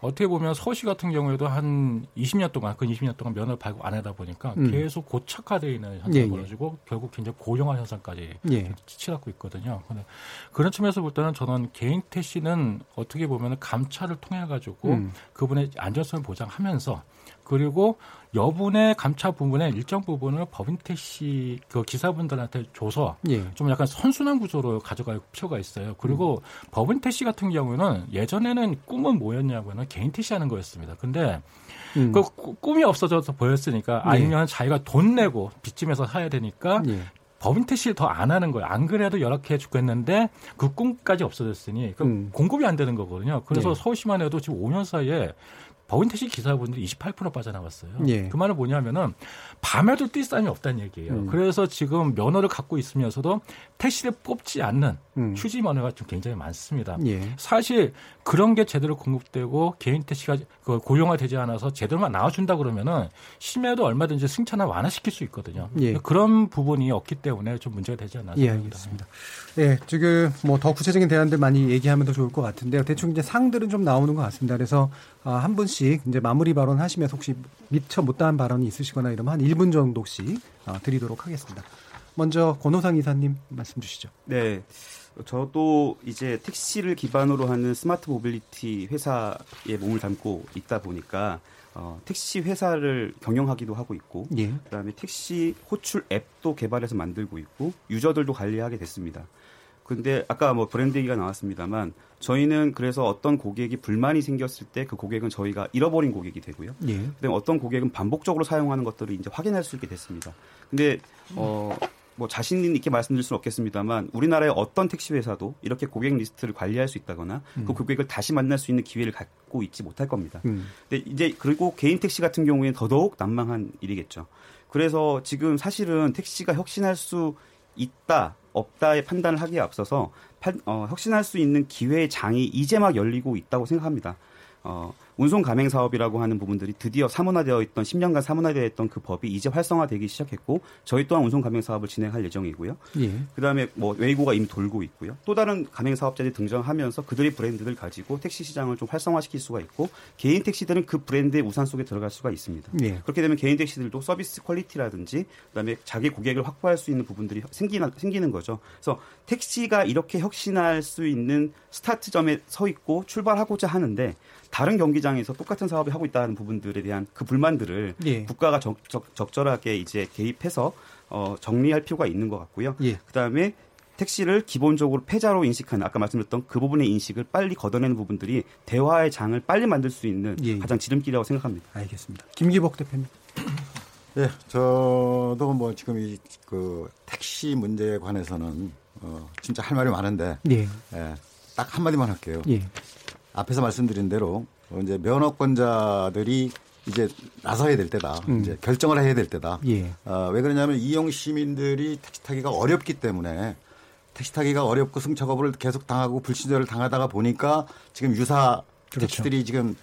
어떻게 보면 서울시 같은 경우에도 한 20년 동안 그 20년 동안 면허를 발급 안 하다 보니까 음. 계속 고착화되어 있는 예, 현상이 예. 벌어지고 결국 굉장히 고령화 현상까지 예. 치닫고 있거든요. 근데 그런 측면에서 볼 때는 저는 개인 택시는 어떻게 보면 감차를 통해 가지고 음. 그분의 안전성을 보장하면서 그리고 여분의 감차 부분의 일정 부분을 법인 택시 그 기사분들한테 줘서 예. 좀 약간 선순환 구조로 가져갈 필요가 있어요. 그리고 법인 택시 같은 경우는 예전에는 꿈은 뭐였냐면은 개인 택시 하는 거였습니다. 근데 음. 그 꾸- 꿈이 없어져서 보였으니까 예. 아니면 자기가 돈 내고 빚짐해서 사야 되니까 예. 법인 택시를 더 안 하는 거예요. 안 그래도 열악해 죽겠는데 그 꿈까지 없어졌으니 그 음. 공급이 안 되는 거거든요. 그래서 예. 서울시만 해도 지금 5년 사이에 택시 기사분들이 28% 빠져나왔어요. 예. 그 말은 뭐냐면은 밤에도 뛸 사람이 없다는 얘기예요. 음. 그래서 지금 면허를 갖고 있으면서도 택시를 뽑지 않는 음. 휴지 면허가 좀 굉장히 많습니다. 예. 사실 그런 게 제대로 공급되고 개인 택시가 그 고용화되지 않아서 제대로만 나와준다 그러면은 심해도 얼마든지 승차나 완화시킬 수 있거든요. 예. 그런 부분이 없기 때문에 좀 문제가 되지 않나 예, 생각합니다. 예, 지금 뭐 더 구체적인 대안들 많이 얘기하면 더 좋을 것 같은데요. 대충 이제 상들은 좀 나오는 것 같습니다. 그래서 아, 한 분씩 이제 마무리 발언 하시면서 혹시 미처 못다한 발언이 있으시거나 이러면 한 1분 정도씩 아, 드리도록 하겠습니다. 먼저 권호상 이사님 말씀 주시죠. 네. 저도 이제 택시를 기반으로 하는 smart mobility 회사에 몸을 담고 있다 보니까 어, 택시 회사를 경영하기도 하고 있고 예. 그다음에 택시 호출 앱도 개발해서 만들고 있고 user들도 관리하게 됐습니다. 근데 아까 뭐 브랜드 얘기가 나왔습니다만 저희는 그래서 어떤 고객이 불만이 생겼을 때 그 고객은 저희가 잃어버린 고객이 되고요. 예. 그다음에 어떤 고객은 반복적으로 사용하는 것들을 이제 확인할 수 있게 됐습니다. 근데 어. 뭐 자신 있게 말씀드릴 수는 없겠습니다만 우리나라의 어떤 택시 회사도 이렇게 고객 리스트를 관리할 수 있다거나 음. 그 고객을 다시 만날 수 있는 기회를 갖고 있지 못할 겁니다. 음. 근데 이제 그리고 개인 택시 같은 경우에는 더더욱 난망한 일이겠죠. 그래서 지금 사실은 택시가 혁신할 수 있다. 없다의 판단을 하기에 앞서서 판, 어, 혁신할 수 있는 기회의 장이 이제 막 열리고 있다고 생각합니다. 어, 운송 가맹 사업이라고 하는 부분들이 드디어 사문화되어 있던 10년간 사문화되어 있던 그 법이 이제 활성화되기 시작했고 저희 또한 운송 가맹 사업을 진행할 예정이고요. 예. 그다음에 뭐 웨이고가 이미 돌고 있고요. 또 다른 가맹 사업자들이 등장하면서 그들의 브랜드를 가지고 택시 시장을 좀 활성화시킬 수가 있고 개인 택시들은 그 브랜드의 우산 속에 들어갈 수가 있습니다. 예. 그렇게 되면 개인 택시들도 서비스 quality라든지 그다음에 자기 고객을 확보할 수 있는 부분들이 생기는 생기는 거죠. 그래서 택시가 이렇게 혁신할 수 있는 스타트점에 서 있고 출발하고자 하는데 다른 경기장에서 똑같은 사업을 하고 있다는 부분들에 대한 그 불만들을 예. 국가가 적, 적, 절하게 이제 개입해서 어, 정리할 필요가 있는 것 같고요. 예. 그다음에 택시를 기본적으로 패자로 인식하는 아까 말씀드렸던 그 부분의 인식을 빨리 걷어내는 부분들이 대화의 장을 빨리 만들 수 있는 예. 가장 지름길이라고 생각합니다. 알겠습니다. 김기복 대표님. 예, <clears throat> 저도 뭐 지금 이 그 택시 문제에 관해서는 어, 진짜 할 말이 많은데 예. 예, 딱 한마디만 할게요. 예. 앞에서 말씀드린 대로 어, 이제 면허권자들이 이제 나서야 될 때다. 음. 이제 결정을 해야 될 때다. 예. 어, 왜 그러냐면 이용 시민들이 택시 타기가 어렵기 때문에 택시 타기가 어렵고 승차 거부를 계속 당하고 불친절을 당하다가 보니까 지금 유사 그렇죠. 택시들이 지금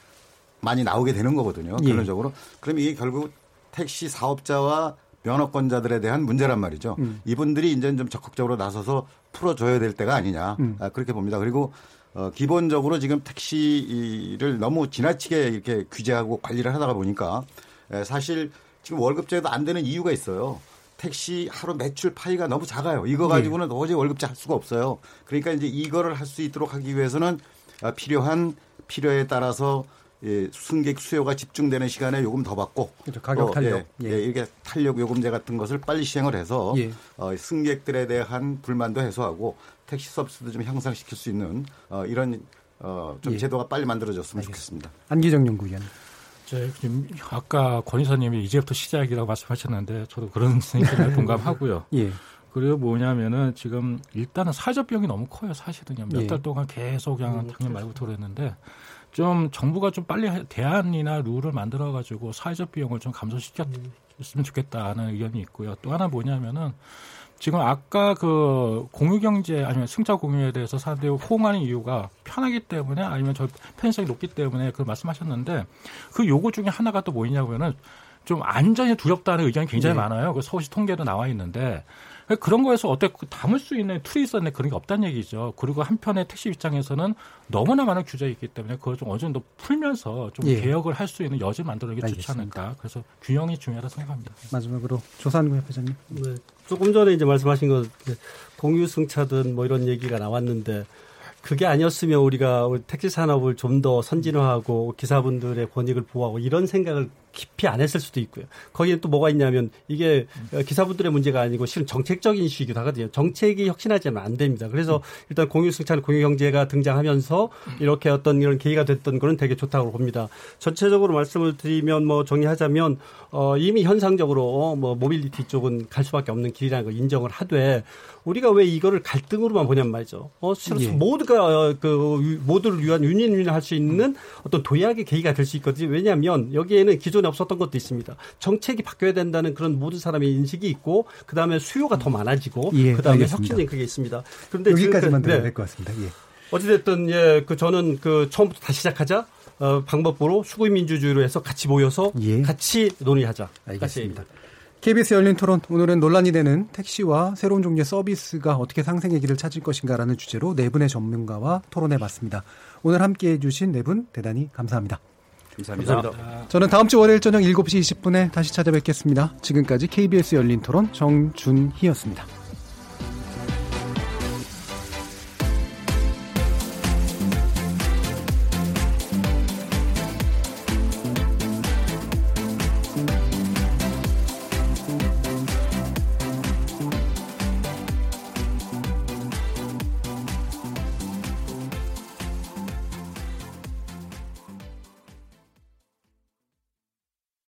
많이 나오게 되는 거거든요. 예. 결론적으로. 그럼 이게 결국 택시 사업자와 면허권자들에 대한 문제란 말이죠. 음. 이분들이 이제 좀 적극적으로 나서서 풀어줘야 될 때가 아니냐. 음. 아, 그렇게 봅니다. 그리고 어, 기본적으로 지금 택시를 너무 지나치게 이렇게 규제하고 관리를 하다가 보니까 에, 사실 지금 월급제도 안 되는 이유가 있어요. 택시 하루 매출 파이가 너무 작아요. 이거 네. 가지고는 도저히 월급제 할 수가 없어요. 그러니까 이제 이거를 할 수 있도록 하기 위해서는 아, 필요한 필요에 따라서 예, 승객 수요가 집중되는 시간에 요금 더 받고 그렇죠. 가격 또, 탄력. 예, 예. 예, 이게 탄력 요금제 같은 것을 빨리 시행을 해서 예. 어, 승객들에 대한 불만도 해소하고 택시 서비스도 좀 향상시킬 수 있는 어, 이런 어, 좀 예. 제도가 빨리 만들어졌으면 좋겠습니다. 안기정 연구위원. 저 지금 아까 권 이사님이 이제부터 시작이라고 말씀하셨는데 저도 그런 <laughs> 생각에 동감하고요. <laughs> 예. 그리고 뭐냐면은 지금 일단은 사회적 비용이 너무 커요. 사실은요. 몇 예. 달 동안 계속 그냥 당연 말부터 그랬는데 좀 정부가 좀 빨리 대안이나 룰을 만들어 가지고 사회적 비용을 좀 감소시켰으면 좋겠다는 의견이 있고요. 또 하나 뭐냐면은 지금 아까 그 공유 경제 아니면 승차 공유에 대해서 사람들이 호응하는 이유가 편하기 때문에 아니면 저 편의성이 높기 때문에 그 말씀하셨는데 그 요구 중에 하나가 또 뭐냐면은 좀 안전이 두렵다는 의견이 굉장히 네. 많아요. 그 서울시 통계도 나와 있는데 그런 거에서 어떻게 담을 수 있는 툴이 있었는데 그런 게 없다는 얘기죠. 그리고 한편에 택시 입장에서는 너무나 많은 규제가 있기 때문에 그걸 좀 어느 정도 풀면서 좀 예. 개혁을 할 수 있는 여지를 만들어내는 게 좋지. 않을까. 그래서 균형이 중요하다 고 생각합니다. 마지막으로 조산구 협회장님. 네. 조금 전에 이제 말씀하신 것 공유 승차든 뭐 이런 얘기가 나왔는데 그게 아니었으면 우리가 우리 택시 산업을 좀 더 선진화하고 기사분들의 권익을 보호하고 이런 생각을 깊이 안 했을 수도 있고요. 거기에 또 뭐가 있냐면 이게 기사분들의 문제가 아니고 실은 정책적인 이슈이기도 하거든요. 정책이 혁신하지 않으면 안 됩니다. 그래서 일단 공유승차는 공유경제가 등장하면서 이렇게 어떤 이런 계기가 됐던 거는 되게 좋다고 봅니다. 전체적으로 말씀을 드리면 뭐 정리하자면 어 이미 현상적으로 뭐 모빌리티 쪽은 갈 수밖에 없는 길이라는 걸 인정을 하되 우리가 왜 이거를 갈등으로만 보냔 말이죠. 어, 실은 예. 모두가 어, 그 유- 모두를 위한 윈윈윈할 수 있는 어떤 도약의 계기가 될 수 있거든요. 왜냐하면 여기에는 기존에 없었던 것도 있습니다. 정책이 바뀌어야 된다는 그런 모든 사람의 인식이 있고 그 다음에 수요가 더 많아지고 예, 그 다음에. 혁신이 그게 있습니다. 그런데 여기까지만 들어야 네. 될것 같습니다. 예. 어찌됐든 예, 그 저는 그 처음부터 다시 시작하자. 어, 방법으로 수구민 주주의로 해서 같이 모여서 같이 논의하자. 예. 알겠습니다. KBS 열린 토론 오늘은 논란이 되는 택시와 새로운 종류의 서비스가 어떻게 상생의 길을 찾을 것인가라는 주제로 네 분의 전문가와 토론해 봤습니다. 오늘 함께해 주신 네 분 대단히 감사합니다. 감사합니다. 저는 다음 주 월요일 저녁 7시 20분에 다시 찾아뵙겠습니다. 지금까지 KBS 열린 토론 정준희였습니다.